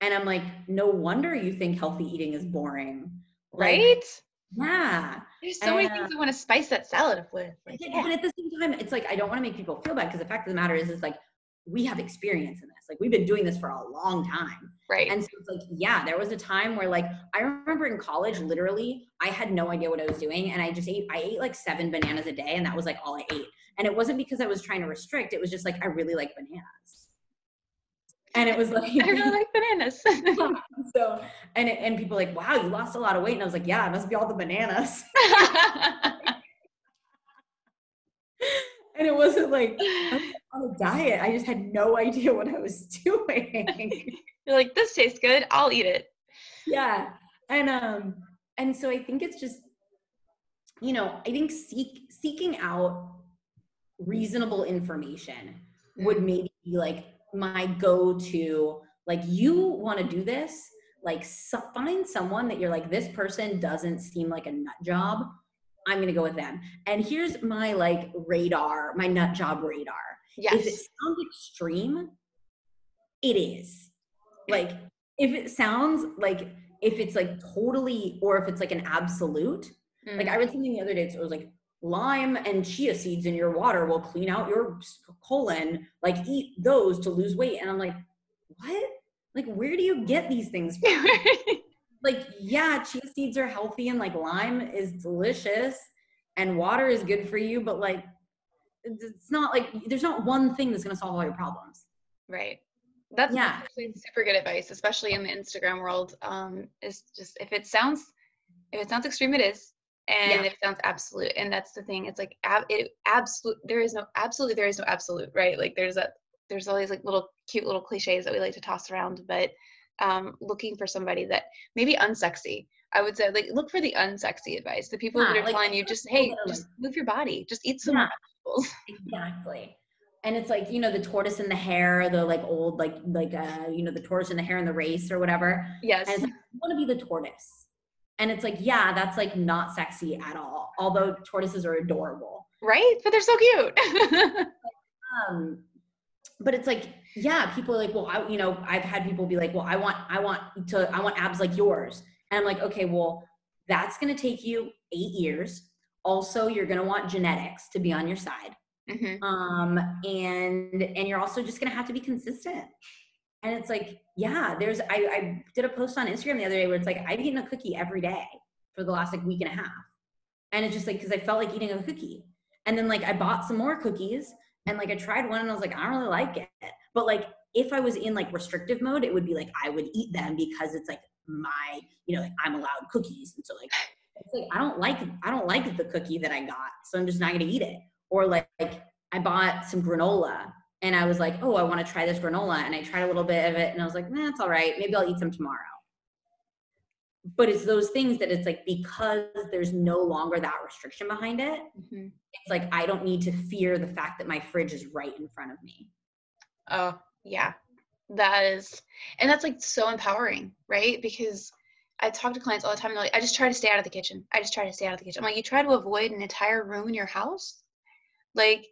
And I'm like, no wonder you think healthy eating is boring, like, right? Yeah. There's so many uh, things I want to spice that salad up with. Like, yeah. But at the same time, it's like I don't want to make people feel bad because the fact of the matter is, is like we have experience in this. Like we've been doing this for a long time. Right. And so it's like, yeah, there was a time where like I remember in college, literally, I had no idea what I was doing. And I just ate, I ate like seven bananas a day, and that was like all I ate. And it wasn't because I was trying to restrict, it was just like I really like bananas. And it was like I really like bananas. so and and people like, wow, you lost a lot of weight. And I was like, yeah, it must be all the bananas. and it wasn't like on a diet. I just had no idea what I was doing. You're like, this tastes good. I'll eat it. Yeah. And um, and so I think it's just, you know, I think seek seeking out reasonable information would mm. maybe be like my go-to. Like, you want to do this, like so find someone that you're like, this person doesn't seem like a nut job. I'm gonna go with them. And here's my like radar, my nut job radar Yes. If it sounds extreme, it is. Like if it sounds like if it's like totally or if it's like an absolute. Mm. Like I read something the other day, so it was like lime and chia seeds in your water will clean out your colon. Like eat those to lose weight. And I'm like, what? Like where do you get these things from? like yeah, chia seeds are healthy and like lime is delicious and water is good for you, but like it's not like there's not one thing that's going to solve all your problems right that's yeah. super good advice especially in the instagram world um is just if it sounds if it sounds extreme it is and yeah. it sounds absolute and that's the thing it's like ab- it absolute there is no absolutely there is no absolute right like there's a there's all these like little cute little cliches that we like to toss around but um looking for somebody that maybe unsexy I would say like look for the unsexy advice. The people yeah, that are like, telling you just hey, just move your body, just eat some yeah vegetables. Exactly. And it's like, you know, the tortoise and the hare, the like old, like, like, uh, you know, the tortoise and the hare in the race or whatever. Yes. And like, I want to be the tortoise. And it's like, yeah, that's like not sexy at all. Although tortoises are adorable. Right? But they're so cute. um, but it's like, yeah, people are like, well, I, you know, I've had people be like, well, I want, I want to, I want abs like yours. And I'm like, okay, well, that's going to take you eight years also you're going to want genetics to be on your side mm-hmm. um, and and you're also just going to have to be consistent and it's like yeah there's I, I did a post on instagram the other day where it's like i've eaten a cookie every day for the last like week and a half and it's just like because i felt like eating a cookie and then like i bought some more cookies and like i tried one and i was like i don't really like it but like if I was in like restrictive mode, it would be like I would eat them because it's like my, you know, like I'm allowed cookies. And so like, like I don't like I don't like the cookie that I got, so I'm just not gonna eat it. Or like, like I bought some granola and I was like, oh, I want to try this granola. And I tried a little bit of it and I was like, nah, it's all right. Maybe I'll eat some tomorrow. But it's those things that it's like because there's no longer that restriction behind it, mm-hmm. it's like I don't need to fear the fact that my fridge is right in front of me. Oh, yeah. That is, and that's like so empowering, right? Because I talk to clients all the time and they're like, I just try to stay out of the kitchen. I just try to stay out of the kitchen. I'm like, you try to avoid an entire room in your house? Like,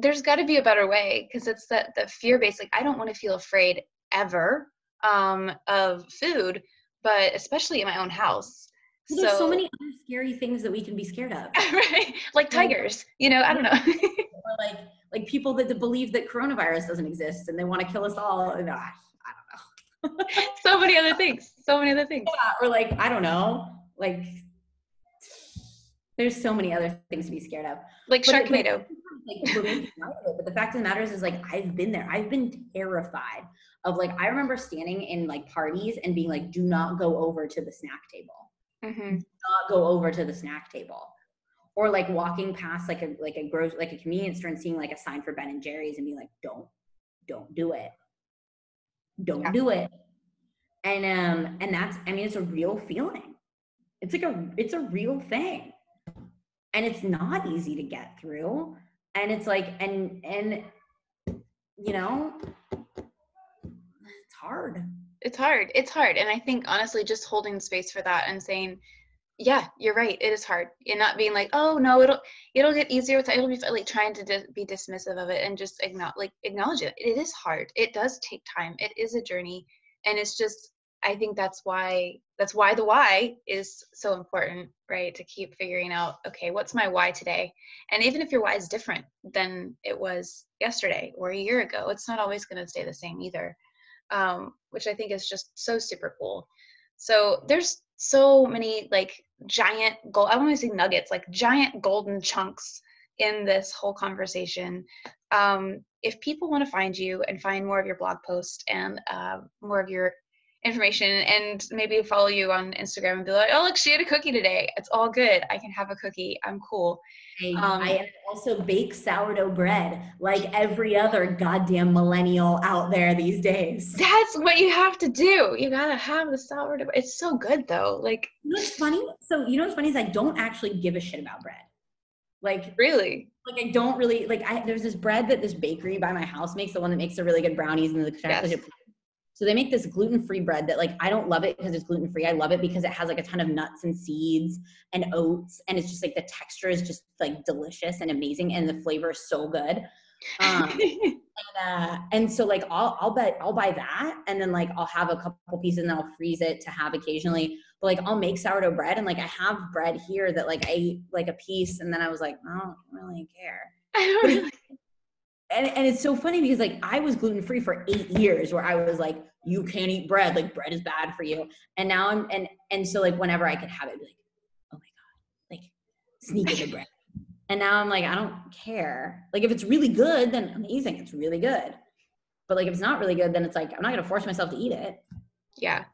there's got to be a better way because it's that the fear based. Like, I don't want to feel afraid ever um, of food, but especially in my own house. Well, there's so, so, many other scary things that we can be scared of. right? Like tigers, you know, I don't know. or like like people that believe that coronavirus doesn't exist and they want to kill us all. And, uh, I don't know. so many other things. So many other things. Yeah, or like, I don't know, like there's so many other things to be scared of. Like but Sharknado. Like, but the fact of the matter is, is like I've been there. I've been terrified of like I remember standing in like parties and being like, "Do not go over to the snack table. Mm-hmm. Do not go over to the snack table." or like walking past like a like a gross like a convenience store and seeing like a sign for Ben and Jerry's and being like, don't, don't do it. Don't yeah. do it. And um, and that's I mean, it's a real feeling. It's like a it's a real thing. And it's not easy to get through. And it's like, and and you know, it's hard. It's hard. It's hard. And I think honestly, just holding space for that and saying, yeah you're right it is hard and not being like oh no it'll it'll get easier with it'll be like trying to di- be dismissive of it and just acknowledge like acknowledge it it is hard it does take time it is a journey and it's just i think that's why that's why the why is so important right? To keep figuring out okay what's my why today? And even if your why is different than it was yesterday or a year ago it's not always going to stay the same either um, which i think is just so super cool. So there's so many like giant gold, I want to say nuggets, like giant golden chunks in this whole conversation. Um, if people want to find you and find more of your blog posts and uh, more of your information and maybe follow you on Instagram and be like, oh, look, she had a cookie today. It's all good. I can have a cookie. I'm cool. Hey, um, I also bake sourdough bread like every other goddamn millennial out there these days. That's what you have to do. You gotta have the sourdough. It's so good though. Like, you know what's funny? So, you know what's funny is I don't actually give a shit about bread. Like, really? Like, I don't really like. I there's this bread that this bakery by my house makes, the one that makes the really good brownies and the chocolate yes. So they make this gluten-free bread that like I don't love it because it's gluten-free. I love it because it has like a ton of nuts and seeds and oats and it's just like the texture is just like delicious and amazing and the flavor is so good. Um, and, uh, and so like I'll I'll bet I'll buy that and then like I'll have a couple pieces and then I'll freeze it to have occasionally. But like I'll make sourdough bread and like I have bread here that like I ate like a piece and then I was like I don't really care. I don't really and, and it's so funny because like I was gluten free for eight years where I was like, you can't eat bread, like bread is bad for you. And now I'm and and so like whenever I could have it, I'd be like, oh my God, like sneak in the bread. And now I'm like, I don't care. Like if it's really good, then amazing, it's really good. But like if it's not really good, then it's like I'm not gonna force myself to eat it. Yeah.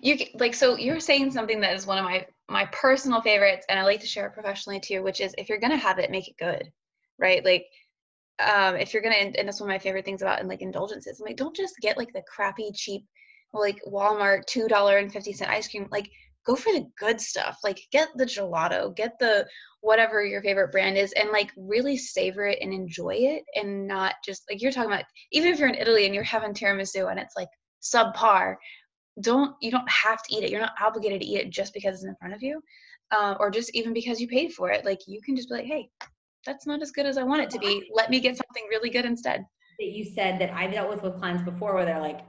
You like so you're saying something that is one of my my personal favorites and I like to share it professionally too, which is if you're gonna have it, make it good. Right? Like um, if you're gonna, and that's one of my favorite things about and like indulgences. I'm like, don't just get like the crappy, cheap, like Walmart two dollar and fifty cent ice cream. Like, go for the good stuff. Like, get the gelato, get the whatever your favorite brand is, and like really savor it and enjoy it, and not just like you're talking about. Even if you're in Italy and you're having tiramisu and it's like subpar, don't you don't have to eat it. You're not obligated to eat it just because it's in front of you, uh, or just even because you paid for it. Like, you can just be like, hey, that's not as good as I want it to be. Let me get something really good instead. That you said that I've dealt with with clients before where they're like,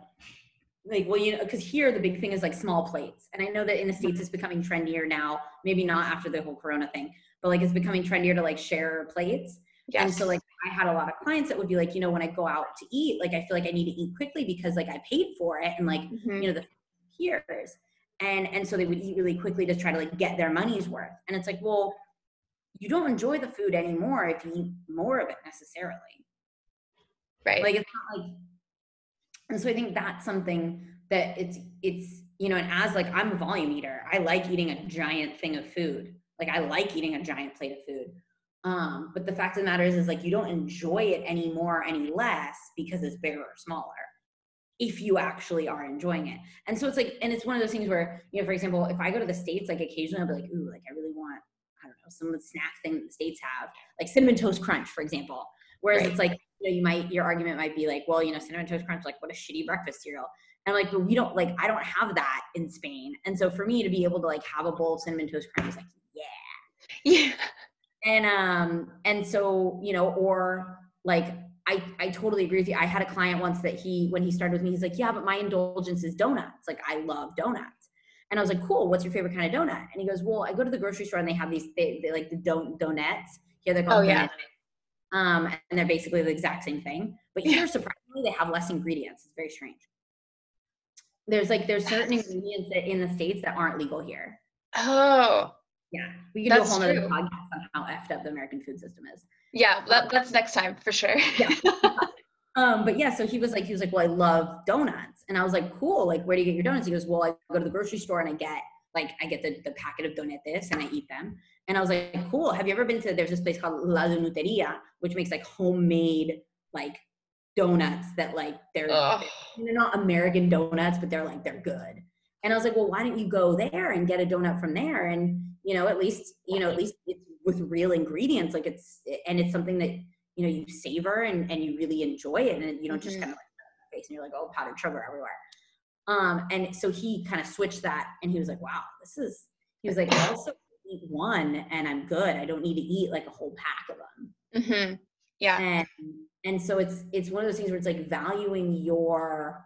like, well, you know, because here the big thing is like small plates. And I know that in the States it's becoming trendier now, maybe not after the whole Corona thing, but like it's becoming trendier to like share plates. Yes. And so like I had a lot of clients that would be like, you know, when I go out to eat, like I feel like I need to eat quickly because like I paid for it and like, mm-hmm. you know, the peers. And and so they would eat really quickly to try to like get their money's worth. And it's like, well, you don't enjoy the food anymore if you eat more of it necessarily. Right. Like it's not like And so I think that's something that it's it's you know, and as like I'm a volume eater, I like eating a giant thing of food. Like I like eating a giant plate of food. Um, but the fact of the matter is, is like you don't enjoy it anymore, any less because it's bigger or smaller. If you actually are enjoying it, and so it's like, and it's one of those things where you know, for example, if I go to the states, like occasionally I'll be like, ooh, like I really want, I don't know, some of the snack thing that the states have, like cinnamon toast crunch, for example. Whereas right. it's like, you know, you might your argument might be like, well, you know, cinnamon toast crunch, like what a shitty breakfast cereal. And I'm like, but we don't like, I don't have that in Spain. And so for me to be able to like have a bowl of cinnamon toast crunch is like, yeah. Yeah. And um, and so, you know, or like I, I totally agree with you. I had a client once that he, when he started with me, he's like, yeah, but my indulgence is donuts. Like I love donuts. And I was like, cool. What's your favorite kind of donut? And he goes, well, I go to the grocery store and they have these, they, they like the don- donuts. Here they're called oh, yeah. Um, and they're basically the exact same thing. But here, surprisingly, they have less ingredients. It's very strange there's like there's certain ingredients that in the states that aren't legal here. Oh. Yeah, we can do a whole other podcast on how effed up the American food system is. Yeah, that, that's next time for sure. yeah. Um, but yeah, so he was like, he was like, well, I love donuts, and I was like, cool. Like, where do you get your donuts? He goes, well, I go to the grocery store and I get like I get the the packet of donut this and I eat them. And I was like, cool. Have you ever been to? There's this place called La Donuteria, which makes like homemade like donuts that like they're, they're not American donuts, but they're like they're good. And I was like, well, why don't you go there and get a donut from there? And you know, at least you know, at least it's with real ingredients. Like it's and it's something that you know you savor and and you really enjoy it, and you don't just mm-hmm. kind of like face and you're like, oh, powdered sugar everywhere. Um, and so he kind of switched that, and he was like, wow, this is. He was like, I also eat one, and I'm good. I don't need to eat like a whole pack of them. Mm-hmm. Yeah. And and so it's it's one of those things where it's like valuing your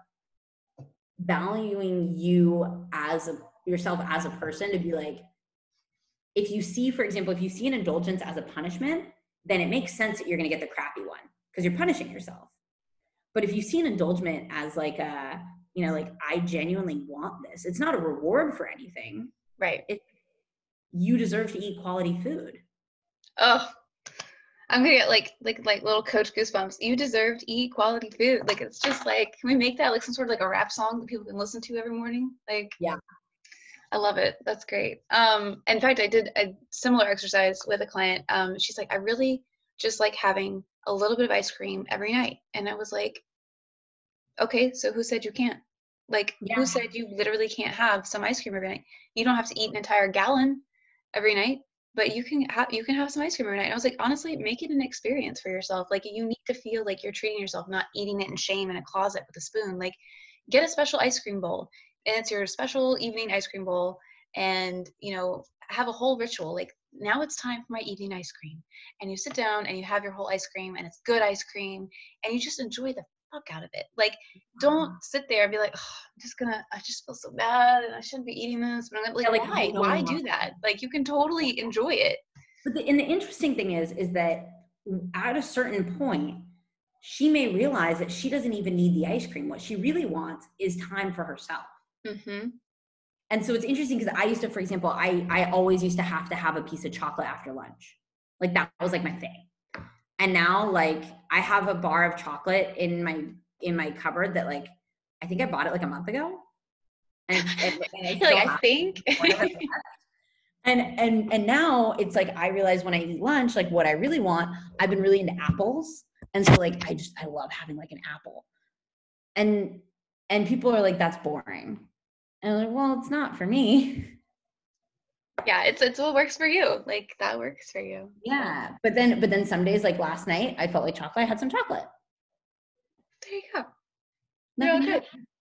valuing you as a yourself as a person to be like if you see for example if you see an indulgence as a punishment then it makes sense that you're going to get the crappy one because you're punishing yourself but if you see an indulgence as like a you know like i genuinely want this it's not a reward for anything right it, you deserve to eat quality food oh I'm gonna get like like like little coach goosebumps. You deserve to eat quality food. Like it's just like can we make that like some sort of like a rap song that people can listen to every morning? Like yeah. I love it. That's great. Um in fact I did a similar exercise with a client. Um she's like, I really just like having a little bit of ice cream every night. And I was like, Okay, so who said you can't? Like yeah. who said you literally can't have some ice cream every night? You don't have to eat an entire gallon every night but you can have you can have some ice cream every night. And I was like, honestly, make it an experience for yourself. Like you need to feel like you're treating yourself, not eating it in shame in a closet with a spoon. Like get a special ice cream bowl. And it's your special evening ice cream bowl. And you know, have a whole ritual. Like now it's time for my evening ice cream. And you sit down and you have your whole ice cream and it's good ice cream and you just enjoy the fuck out of it. Like, don't mm-hmm. sit there and be like, oh, I'm just gonna, I just feel so bad and I shouldn't be eating this. But I'm like, yeah, like why? Why do that? Like, you can totally enjoy it. But the, and the interesting thing is, is that at a certain point, she may realize that she doesn't even need the ice cream. What she really wants is time for herself. Mm-hmm. And so it's interesting because I used to, for example, I I always used to have to have a piece of chocolate after lunch. Like that was like my thing. And now like i have a bar of chocolate in my in my cupboard that like i think i bought it like a month ago. And, and, and I, like, I think. and and and now it's like i realize when i eat lunch like what i really want i've been really into apples. And so like i just i love having like an apple. And and people are like that's boring and I'm like well it's not for me. Yeah it's it's what works for you. Like that works for you. Yeah but then but then some days like last night i felt like chocolate i had some chocolate. There you go. Nothing good.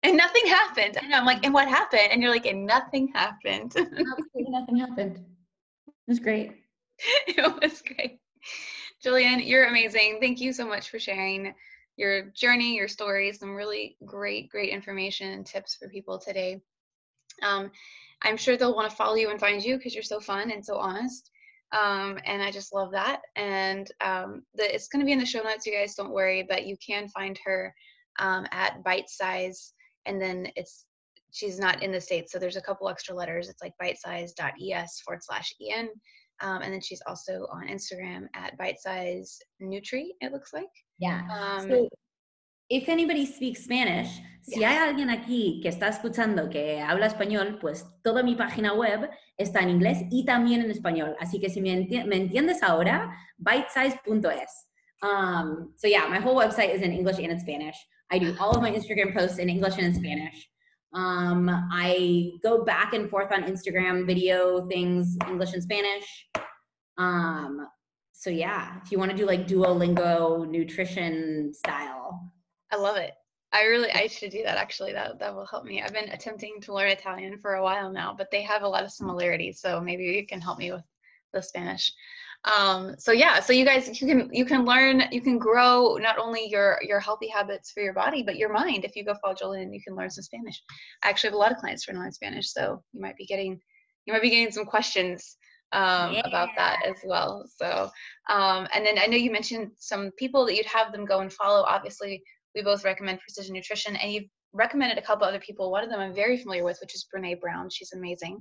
and nothing happened. And i'm like and what happened? And you're like and nothing happened. Nothing happened. It was great. It was great. Jillian you're amazing. Thank you so much for sharing your journey your stories some really great great information and tips for people today um, I'm sure they'll want to follow you and find you because you're so fun and so honest. Um, and I just love that. And um, the, it's going to be in the show notes, you guys. Don't worry, but you can find her um, at Bite Size, and then it's she's not in the states, so there's a couple extra letters. It's like bitesize.es forward slash en, um, and then she's also on Instagram at bitesize nutri. It looks like. Yeah. Um, so if anybody speaks Spanish, si hay alguien aquí que está escuchando que habla español, pues toda mi página web está en inglés y también en español. Así que si me, enti me entiendes ahora, bitesize.es. Um, so yeah, my whole website is in English and in Spanish. I do all of my Instagram posts in English and in Spanish. Um, I go back and forth on Instagram video things, English and Spanish. Um, so yeah, if you want to do like Duolingo nutrition style. I love it. I really I should do that actually. That that will help me. I've been attempting to learn Italian for a while now, but they have a lot of similarities. So maybe you can help me with the Spanish. Um, so yeah, so you guys you can you can learn you can grow not only your your healthy habits for your body but your mind. If you go follow Julian, you can learn some Spanish. I actually have a lot of clients who learn Spanish, so you might be getting you might be getting some questions um, yeah. about that as well. So, um, and then I know you mentioned some people that you'd have them go and follow. Obviously, we both recommend Precision Nutrition, and you've recommended a couple other people. One of them I'm very familiar with, which is Brene Brown. She's amazing.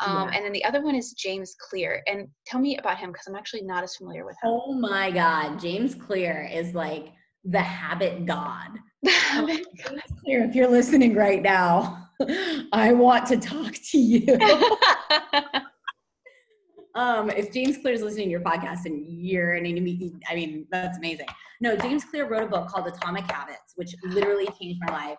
Um, yeah. And then the other one is James Clear. And tell me about him because I'm actually not as familiar with him. Oh my God, James Clear is like the habit god. The habit god. Clear, if you're listening right now, I want to talk to you. um, if James Clear is listening to your podcast and you're an enemy, I mean, that's amazing. No, James Clear wrote a book called Atomic Habits, which literally changed my life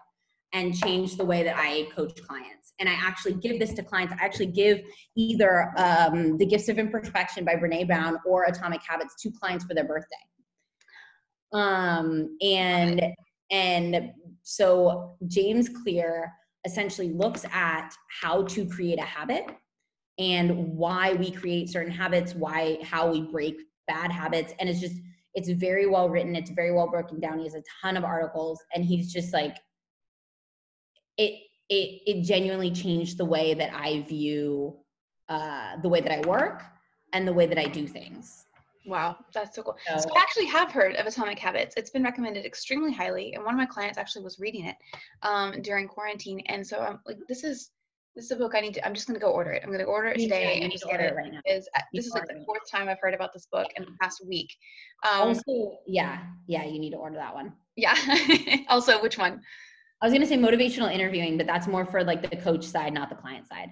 and changed the way that I coach clients. And I actually give this to clients. I actually give either um, The Gifts of Imperfection by Brene Brown or Atomic Habits to clients for their birthday. Um, and and so James Clear essentially looks at how to create a habit and why we create certain habits, why how we break bad habits, and it's just it's very well written. It's very well broken down. He has a ton of articles, and he's just like it. It it genuinely changed the way that I view uh, the way that I work and the way that I do things. Wow, that's so cool. So, so, I actually have heard of Atomic Habits. It's been recommended extremely highly, and one of my clients actually was reading it um, during quarantine. And so I'm like, this is this is a book I need to. I'm just gonna go order it. I'm gonna order it today and just get it. Right now. Is uh, this is like the fourth time I've heard about this book in the past week. Um, also, yeah, yeah, you need to order that one. Yeah. also, which one? I was gonna say motivational interviewing, but that's more for like the coach side, not the client side.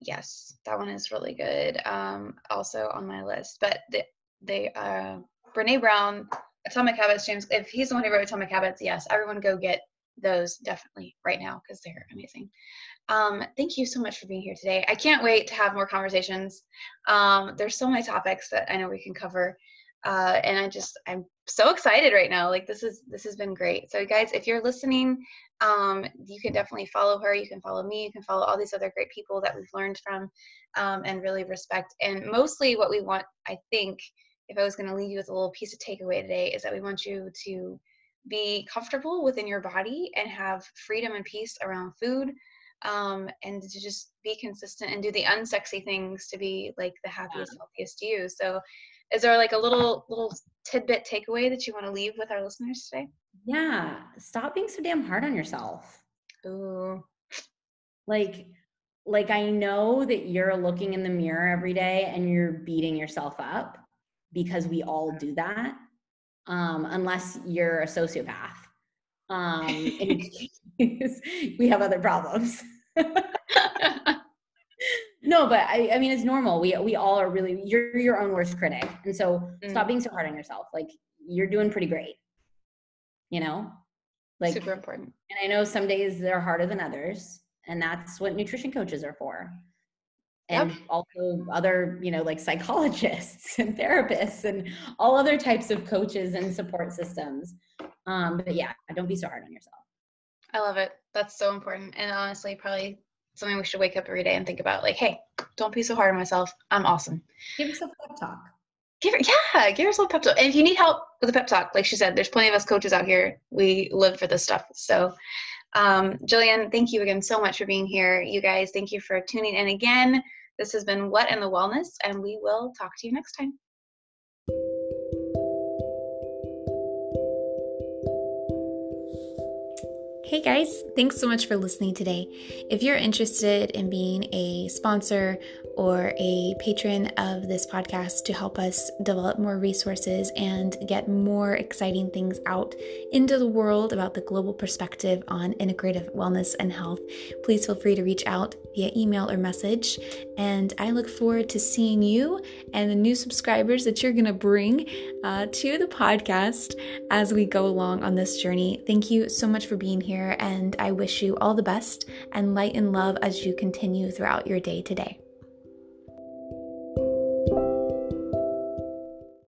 Yes, that one is really good. Um, also on my list, but the, they uh, Brene Brown, Atomic Habits, James. If he's the one who wrote Atomic Habits, yes, everyone go get those definitely right now because they're amazing. Um, thank you so much for being here today. I can't wait to have more conversations. Um, there's so many topics that I know we can cover. Uh, and I just I'm so excited right now. Like this is this has been great. So guys, if you're listening, um, you can definitely follow her. You can follow me. You can follow all these other great people that we've learned from um, and really respect. And mostly, what we want, I think, if I was going to leave you with a little piece of takeaway today, is that we want you to be comfortable within your body and have freedom and peace around food um, and to just be consistent and do the unsexy things to be like the happiest, healthiest you. So, is there like a little little tidbit takeaway that you want to leave with our listeners today? Yeah, stop being so damn hard on yourself. Ooh, like like I know that you're looking in the mirror every day and you're beating yourself up because we all do that. Um, unless you're a sociopath um, we have other problems. no, but I, I mean, it's normal. We, we all are really, you're your own worst critic. And so mm. stop being so hard on yourself. Like you're doing pretty great, you know? Like super important. And I know some days they're harder than others. And that's what nutrition coaches are for. And yep. also other, you know, like psychologists and therapists and all other types of coaches and support systems um, but yeah, don't be so hard on yourself. I love it. That's so important. And honestly, probably something we should wake up every day and think about like, hey, don't be so hard on myself. I'm awesome. Give yourself a pep talk. Give yeah, give yourself a pep talk. And if you need help with a pep talk, like she said, there's plenty of us coaches out here. We live for this stuff. So um, Jillian, thank you again so much for being here. You guys, thank you for tuning in again. This has been What in the Wellness, and we will talk to you next time. Hey guys, thanks so much for listening today. If you're interested in being a sponsor or a patron of this podcast to help us develop more resources and get more exciting things out into the world about the global perspective on integrative wellness and health, please feel free to reach out via email or message. And I look forward to seeing you and the new subscribers that you're going to bring uh, to the podcast as we go along on this journey. Thank you so much for being here, and I wish you all the best and light and love as you continue throughout your day today.